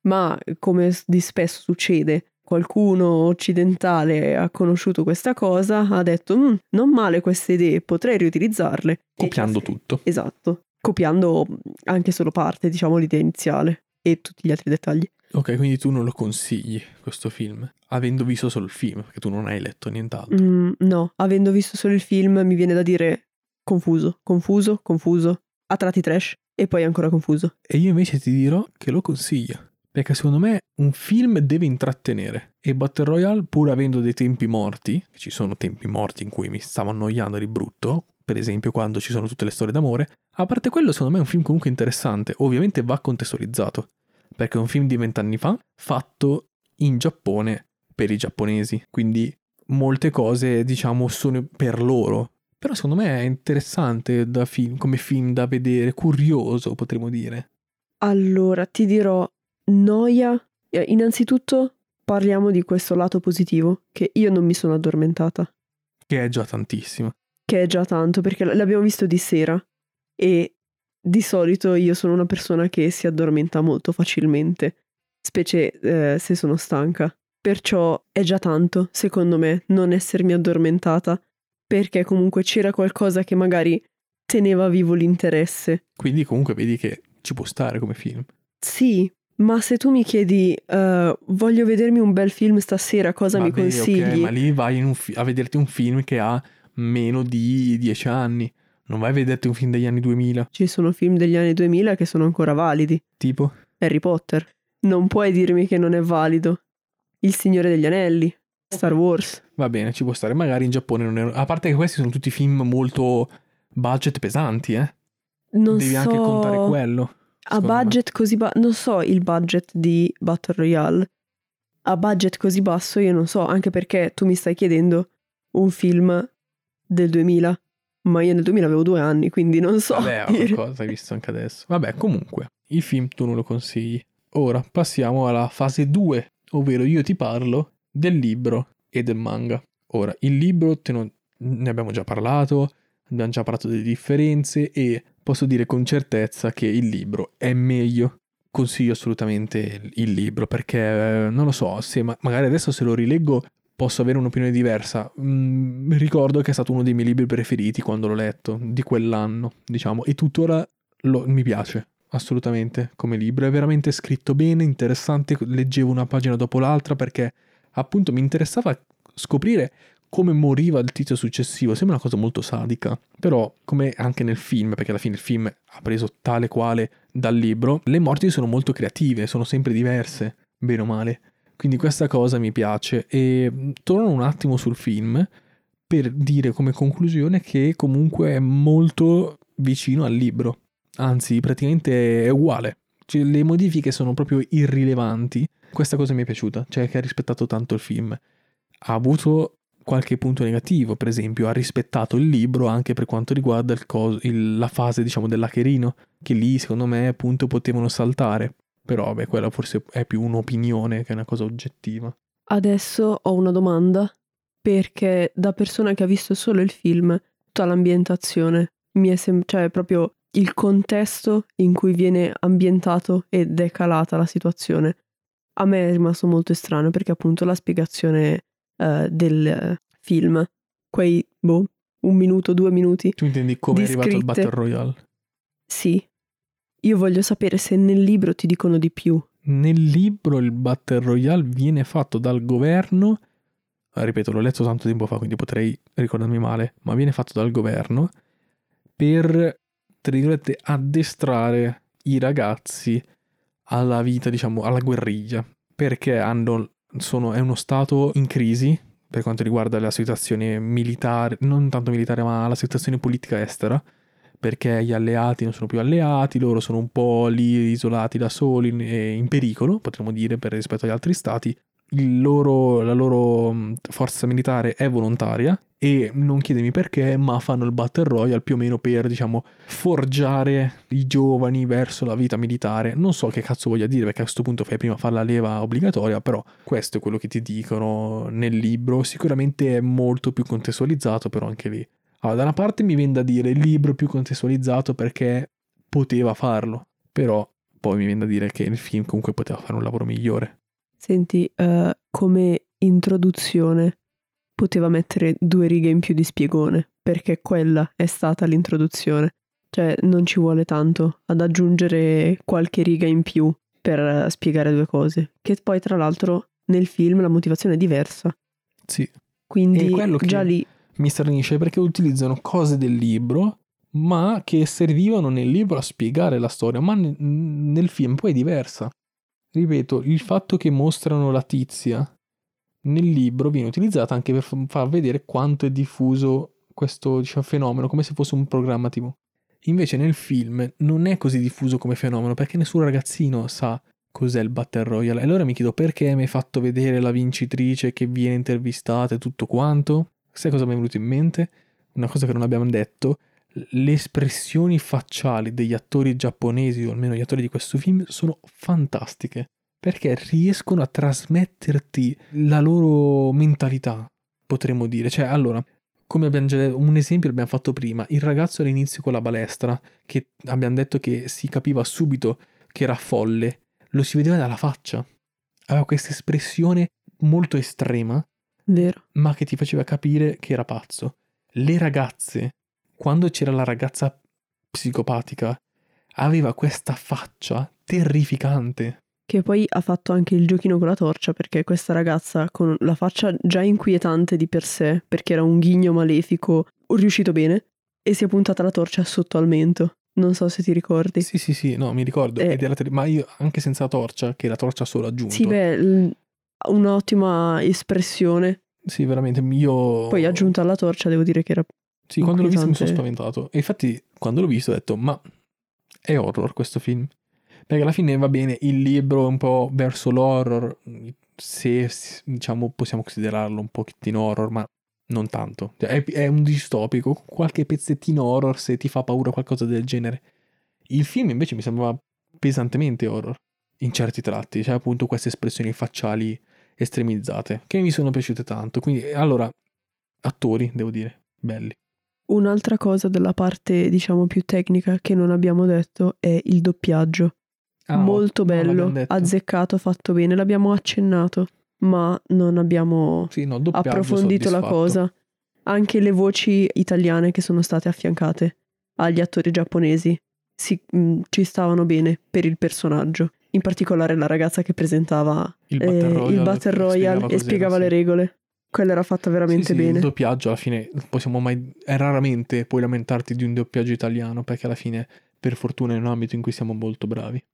Ma come di spesso succede, qualcuno occidentale ha conosciuto questa cosa, ha detto "Mm, non male queste idee, potrei riutilizzarle. Copiando tutto. Esatto, copiando anche solo parte, diciamo l'idea iniziale e tutti gli altri dettagli. Ok, quindi tu non lo consigli questo film, avendo visto solo il film, perché tu non hai letto nient'altro. Mm, no, avendo visto solo il film mi viene da dire confuso, confuso, confuso, a tratti trash e poi ancora confuso. E io invece ti dirò che lo consiglio. Perché secondo me un film deve intrattenere. E Battle Royale, pur avendo dei tempi morti, ci sono tempi morti in cui mi stavo annoiando di brutto, per esempio quando ci sono tutte le storie d'amore, a parte quello secondo me è un film comunque interessante, ovviamente va contestualizzato, perché è un film di vent'anni fa, fatto in Giappone per i giapponesi, quindi molte cose diciamo sono per loro. Però secondo me è interessante da film, come film da vedere, curioso potremmo dire. Allora, ti dirò noia. Eh, Innanzitutto parliamo di questo lato positivo, che io non mi sono addormentata. Che è già tantissimo. che è già tanto perché l'abbiamo visto di sera e di solito io sono una persona che si addormenta molto facilmente, specie eh, se sono stanca. Perciò è già tanto, secondo me, non essermi addormentata, perché comunque c'era qualcosa che magari teneva vivo l'interesse. Quindi comunque vedi che ci può stare come film. Sì, ma se tu mi chiedi eh, voglio vedermi un bel film stasera, cosa mi Vabbè, consigli? ok, ma lì vai fi- a vederti un film che ha meno di 10 anni. Non vai a vederti un film degli anni 2000. Ci sono film degli anni 2000 che sono ancora validi. Tipo? Harry Potter. Non puoi dirmi che non è valido. Il Signore degli Anelli. Star Wars. Va bene, ci può stare. Magari in Giappone non è... A parte che questi sono tutti film molto budget pesanti, eh. Non Devi so... anche contare quello. A secondo me. budget così basso... Non so il budget di Battle Royale. A budget così basso io non so, anche perché tu mi stai chiedendo un film del 2000. Ma io nel 2000 avevo due anni, quindi non so. Vabbè, qualcosa hai visto anche adesso. Vabbè, comunque, il film tu non lo consigli. Ora passiamo alla fase 2, ovvero io ti parlo del libro e del manga. Ora, il libro te non- ne abbiamo già parlato, abbiamo già parlato delle differenze e posso dire con certezza che il libro è meglio. Consiglio assolutamente il- il libro perché eh, non lo so, se ma- magari adesso se lo rileggo posso avere un'opinione diversa. Mm, ricordo che è stato uno dei miei libri preferiti quando l'ho letto, di quell'anno, diciamo, e tuttora lo- mi piace assolutamente come libro. È veramente scritto bene, interessante, leggevo una pagina dopo l'altra perché appunto mi interessava scoprire come moriva il tizio successivo. Sembra una cosa molto sadica, però come anche nel film, perché alla fine il film ha preso tale quale dal libro, le morti sono molto creative, sono sempre diverse, bene o male. Quindi questa cosa mi piace e mh, torno un attimo sul film per dire come conclusione che comunque è molto vicino al libro, anzi praticamente è uguale. Cioè, le modifiche sono proprio irrilevanti. Questa cosa mi è piaciuta, cioè che ha rispettato tanto il film. Ha avuto qualche punto negativo, per esempio ha rispettato il libro anche per quanto riguarda il cos- il- la fase diciamo dell'hacherino, che lì secondo me appunto potevano saltare. Però vabbè, quella forse è più un'opinione che una cosa oggettiva. Adesso ho una domanda, perché da persona che ha visto solo il film, tutta l'ambientazione mi è sem- cioè proprio il contesto in cui viene ambientato ed è calata la situazione. A me è rimasto molto strano perché appunto la spiegazione eh, del film, quei boh, un minuto, due minuti, Tu intendi come è arrivato il. Battle Royale? sì. Io voglio sapere se nel libro ti dicono di più. Nel libro il Battle Royale viene fatto dal governo, ripeto, l'ho letto tanto tempo fa, quindi potrei ricordarmi male, ma viene fatto dal governo per, tra virgolette, addestrare i ragazzi alla vita, diciamo, alla guerriglia, perché hanno, sono, è uno stato in crisi per quanto riguarda la situazione militare, non tanto militare, ma la situazione politica estera, perché gli alleati non sono più alleati, loro sono un po' lì isolati da soli in pericolo, potremmo dire, per rispetto agli altri stati. Loro- la loro mh, forza militare è volontaria e non chiedemi perché, ma fanno il Battle Royale più o meno per, diciamo, forgiare i giovani verso la vita militare. Non so che cazzo voglia dire, perché a questo punto fai prima fare la leva obbligatoria, però questo è quello che ti dicono nel libro. Sicuramente è molto più contestualizzato, però anche lì. Allora, da una parte mi viene da dire il libro più contestualizzato perché poteva farlo, però poi mi viene da dire che il film comunque poteva fare un lavoro migliore. Senti, eh, come introduzione poteva mettere due righe in più di spiegone, perché quella è stata l'introduzione. Cioè, non ci vuole tanto ad aggiungere qualche riga in più per spiegare due cose. Che poi, tra l'altro, nel film la motivazione è diversa. Sì, Quindi che- già lì mi stranisce perché utilizzano cose del libro, ma che servivano nel libro a spiegare la storia, ma ne- nel film poi è diversa. Ripeto, il fatto che mostrano la tizia nel libro viene utilizzata anche per fa- far vedere quanto è diffuso questo diciamo, fenomeno, come se fosse un programma TV. Invece nel film non è così diffuso come fenomeno perché nessun ragazzino sa cos'è il Battle Royale. E allora mi chiedo perché mi hai fatto vedere la vincitrice che viene intervistata e tutto quanto? Sai cosa mi è venuto in mente? Una cosa che non abbiamo detto. Le espressioni facciali degli attori giapponesi, o almeno gli attori di questo film, sono fantastiche. Perché riescono a trasmetterti la loro mentalità, potremmo dire. Cioè, allora, come abbiamo già detto, un esempio l'abbiamo fatto prima, il ragazzo all'inizio con la balestra, che abbiamo detto che si capiva subito che era folle, lo si vedeva dalla faccia. Aveva questa espressione molto estrema, Vero. ma che ti faceva capire che era pazzo. Le ragazze, quando c'era la ragazza psicopatica, aveva questa faccia terrificante. Che poi ha fatto anche il giochino con la torcia perché questa ragazza con la faccia già inquietante di per sé, perché era un ghigno malefico, riuscito bene, e si è puntata la torcia sotto al mento. Non so se ti ricordi. Sì, sì, sì, no, mi ricordo. Eh. Ma io anche senza la torcia, che la torcia solo aggiunto. Sì, beh, un'ottima espressione. Sì, veramente, io... Poi aggiunta alla torcia devo dire che era... Sì, quando l'ho visto mi sono spaventato. E infatti, quando l'ho visto ho detto, ma è horror questo film? Perché alla fine va bene, il libro è un po' verso l'horror, se diciamo possiamo considerarlo un pochettino horror, ma non tanto. Cioè, È, è un distopico, qualche pezzettino horror se ti fa paura qualcosa del genere. Il film invece mi sembrava pesantemente horror, in certi tratti, cioè appunto queste espressioni facciali estremizzate, che mi sono piaciute tanto. Quindi, allora, attori, devo dire, belli. Un'altra cosa della parte, diciamo, più tecnica che non abbiamo detto è il doppiaggio. Ah, Molto bello, azzeccato, fatto bene. L'abbiamo accennato, ma non abbiamo Sì, no, approfondito la cosa. Anche le voci italiane che sono state affiancate agli attori giapponesi si- mh, ci stavano bene per il personaggio. In particolare la ragazza che presentava Il eh, Battle il Royale, Battle che Royale e cos'era, spiegava sì. le regole. Quella era fatta veramente Sì, sì, bene. Il doppiaggio alla fine possiamo mai. È raramente puoi lamentarti di un doppiaggio italiano perché alla fine, per fortuna, è un ambito in cui siamo molto bravi.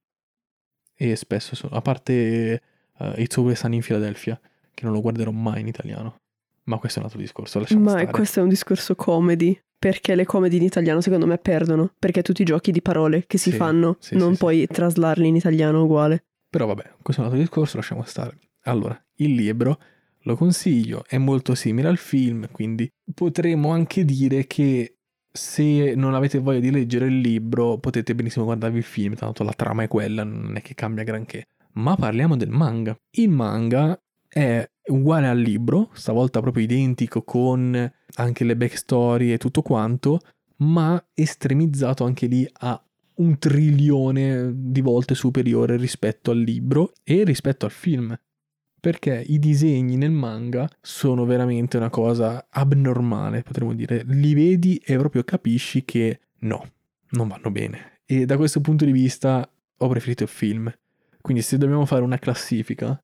E spesso sono. A parte uh, It's Always Sunny in Philadelphia, che non lo guarderò mai in italiano. Ma questo è un altro discorso. Ma stare. questo è un discorso comedy. Perché le comedy in italiano secondo me perdono. Perché tutti i giochi di parole che si Sì, fanno sì, non sì, puoi traslarli in italiano uguale. Però vabbè, questo è un altro discorso, lasciamo stare. Allora, il libro lo consiglio, è molto simile al film, quindi potremmo anche dire che se non avete voglia di leggere il libro potete benissimo guardarvi il film, tanto la trama è quella, non è che cambia granché. Ma parliamo del manga. Il manga è uguale al libro, stavolta proprio identico con anche le backstory e tutto quanto, ma estremizzato anche lì a un trilione di volte superiore rispetto al libro e rispetto al film. Perché i disegni nel manga sono veramente una cosa abnormale, potremmo dire. Li vedi e proprio capisci che no, non vanno bene. E da questo punto di vista ho preferito il film. Quindi se dobbiamo fare una classifica,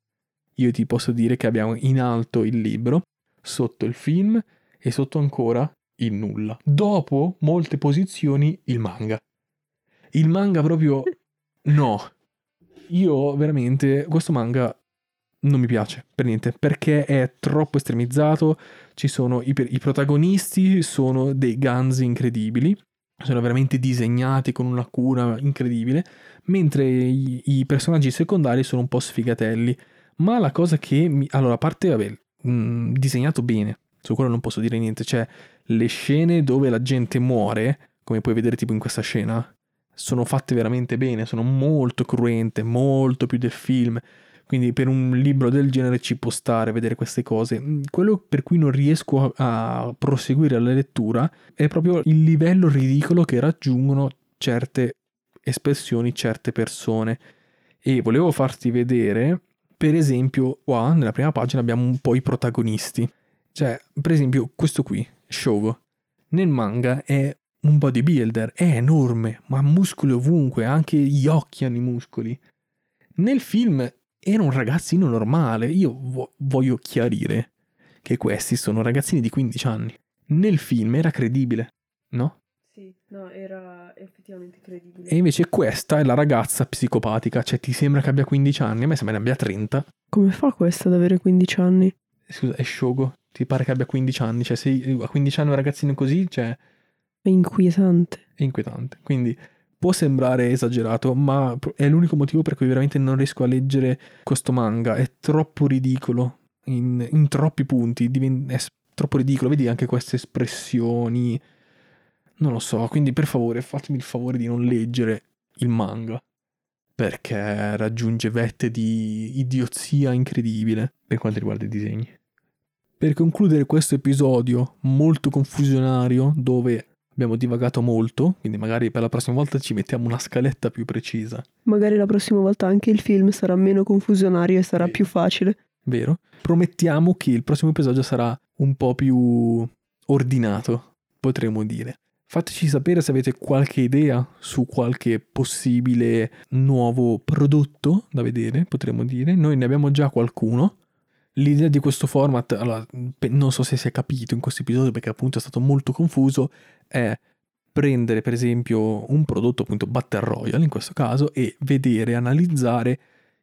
io ti posso dire che abbiamo in alto il libro, sotto il film e sotto ancora il nulla. Dopo molte posizioni il manga. Il manga proprio no. Io veramente questo manga non mi piace per niente perché è troppo estremizzato. Ci sono i, i protagonisti sono dei ganzi incredibili, sono veramente disegnati con una cura incredibile, mentre i, i personaggi secondari sono un po' sfigatelli. Ma la cosa che mi... Allora, a parte, vabbè, mh, disegnato bene, su quello non posso dire niente, cioè le scene dove la gente muore, come puoi vedere tipo in questa scena, sono fatte veramente bene, sono molto cruente, molto più del film. Quindi per un libro del genere ci può stare vedere queste cose. Mm, Quello per cui non riesco a proseguire la lettura è proprio il livello ridicolo che raggiungono certe espressioni, certe persone. E volevo farti vedere, per esempio, qua nella prima pagina abbiamo un po' i protagonisti. Cioè, per esempio, questo qui, Shogo. Nel manga è un bodybuilder, è enorme, ma ha muscoli ovunque, anche gli occhi hanno i muscoli. Nel film era un ragazzino normale, io vo- voglio chiarire che questi sono ragazzini di 15 anni. Nel film era credibile, no? No, era effettivamente credibile. E invece questa è la ragazza psicopatica, cioè ti sembra che abbia 15 anni, a me sembra ne abbia 30. Come fa questa ad avere 15 anni? Scusa, è Shogo, ti pare che abbia 15 anni, cioè se a 15 anni un ragazzino così, cioè È inquietante. è inquietante. Quindi può sembrare esagerato, ma è l'unico motivo per cui veramente non riesco a leggere questo manga. È troppo ridicolo in, in troppi punti. è troppo ridicolo. Vedi anche queste espressioni. Non lo so. Quindi, per favore, fatemi il favore di non leggere il manga. Perché raggiunge vette di idiozia incredibile per quanto riguarda i disegni. Per concludere questo episodio molto confusionario, dove abbiamo divagato molto, quindi magari per la prossima volta ci mettiamo una scaletta più precisa. Magari la prossima volta anche il film sarà meno confusionario e sarà Sì. più facile. Vero? Promettiamo che il prossimo episodio sarà un po' più ordinato, potremmo dire. Fateci sapere se avete qualche idea su qualche possibile nuovo prodotto da vedere, potremmo dire. Noi ne abbiamo già qualcuno. L'idea di questo format, allora, non so se si è capito in questo episodio perché appunto è stato molto confuso, è prendere per esempio un prodotto appunto Battle Royale in questo caso e vedere, analizzare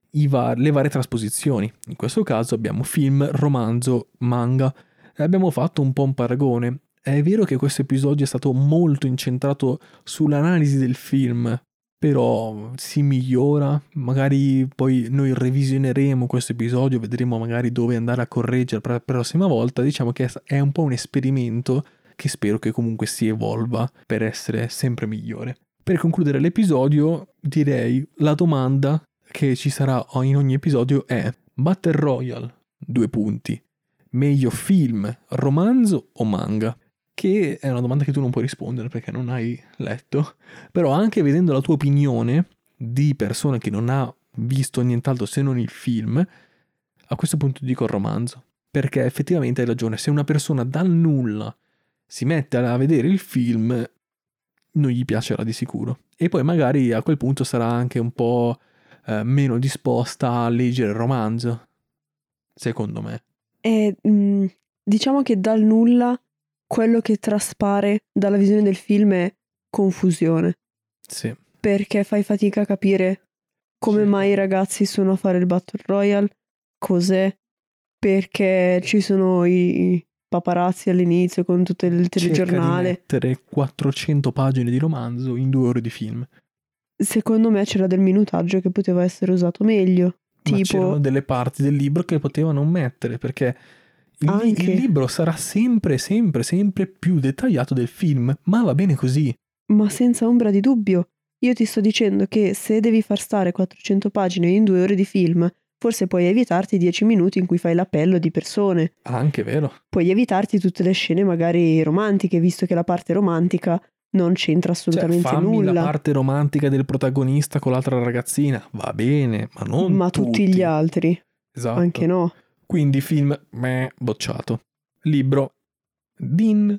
i va- le varie trasposizioni. In questo caso abbiamo film, romanzo, manga abbiamo fatto un po' un paragone. È vero che questo episodio è stato molto incentrato sull'analisi del film, però si migliora, magari poi noi revisioneremo questo episodio, vedremo magari dove andare a correggere per la prossima volta, diciamo che è un po' un esperimento che spero che comunque si evolva per essere sempre migliore. Per concludere l'episodio direi la domanda che ci sarà in ogni episodio è Battle Royale, due punti, meglio film, romanzo o manga? Che è una domanda che tu non puoi rispondere perché non hai letto, però anche vedendo la tua opinione di persona che non ha visto nient'altro se non il film, a questo punto dico il romanzo, perché effettivamente hai ragione, se una persona dal nulla si mette a vedere il film, non gli piacerà di sicuro. E poi magari a quel punto sarà anche un po' eh, meno disposta a leggere il romanzo, secondo me. E mm, diciamo che dal nulla quello che traspare dalla visione del film è confusione, Sì. perché fai fatica a capire come Sì. mai i ragazzi sono a fare il Battle Royale, cos'è, perché ci sono i paparazzi all'inizio con tutto il Cerca di telegiornale. mettere 400 pagine di romanzo in due ore di film. Secondo me c'era del minutaggio che poteva essere usato meglio. Ma Tipo, c'erano delle parti del libro che potevano mettere perché Anche. il libro sarà sempre, sempre, sempre più dettagliato del film, ma va bene così. ma senza ombra di dubbio. Io ti sto dicendo che se devi far stare 400 pagine in due ore di film, forse puoi evitarti 10 minuti in cui fai l'appello di persone. Ah, Anche vero. Puoi evitarti tutte le scene magari romantiche, visto che la parte romantica non c'entra Cioè, assolutamente fammi nulla. la parte romantica del protagonista con l'altra ragazzina, va bene, ma non ma tutti gli altri, Esatto. anche no. Quindi film, meh, bocciato. Libro, din,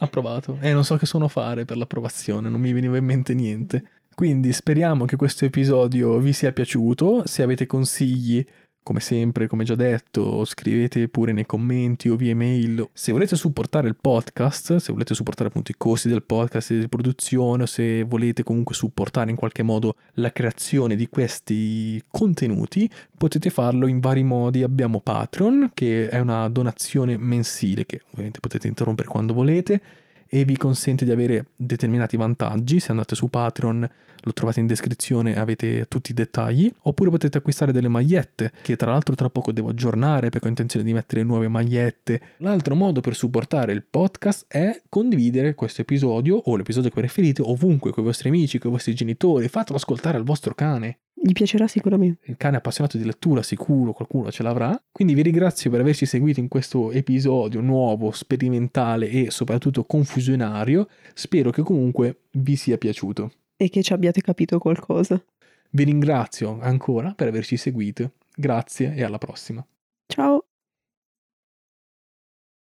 approvato. E non so che suono fare per l'approvazione, non mi veniva in mente niente. Quindi speriamo che questo episodio vi sia piaciuto. Se avete consigli, come sempre, come già detto, scrivete pure nei commenti o via email. Se volete supportare il podcast, se volete supportare appunto i costi del podcast e di produzione, o se volete comunque supportare in qualche modo la creazione di questi contenuti, potete farlo in vari modi. Abbiamo Patreon, che è una donazione mensile che ovviamente potete interrompere quando volete e vi consente di avere determinati vantaggi. Se andate su Patreon lo trovate in descrizione, avete tutti i dettagli. Oppure potete acquistare delle magliette, che tra l'altro tra poco devo aggiornare perché ho intenzione di mettere nuove magliette. L'altro modo per supportare il podcast è condividere questo episodio o l'episodio che preferite ovunque con i vostri amici, con i vostri genitori. Fatelo ascoltare al vostro cane Gli piacerà sicuramente. il cane appassionato di lettura sicuro qualcuno ce l'avrà. Quindi vi ringrazio per averci seguito in questo episodio nuovo, sperimentale e soprattutto confusionario. Spero che comunque vi sia piaciuto. E che ci abbiate capito qualcosa. Vi ringrazio ancora per averci seguito. Grazie e alla prossima.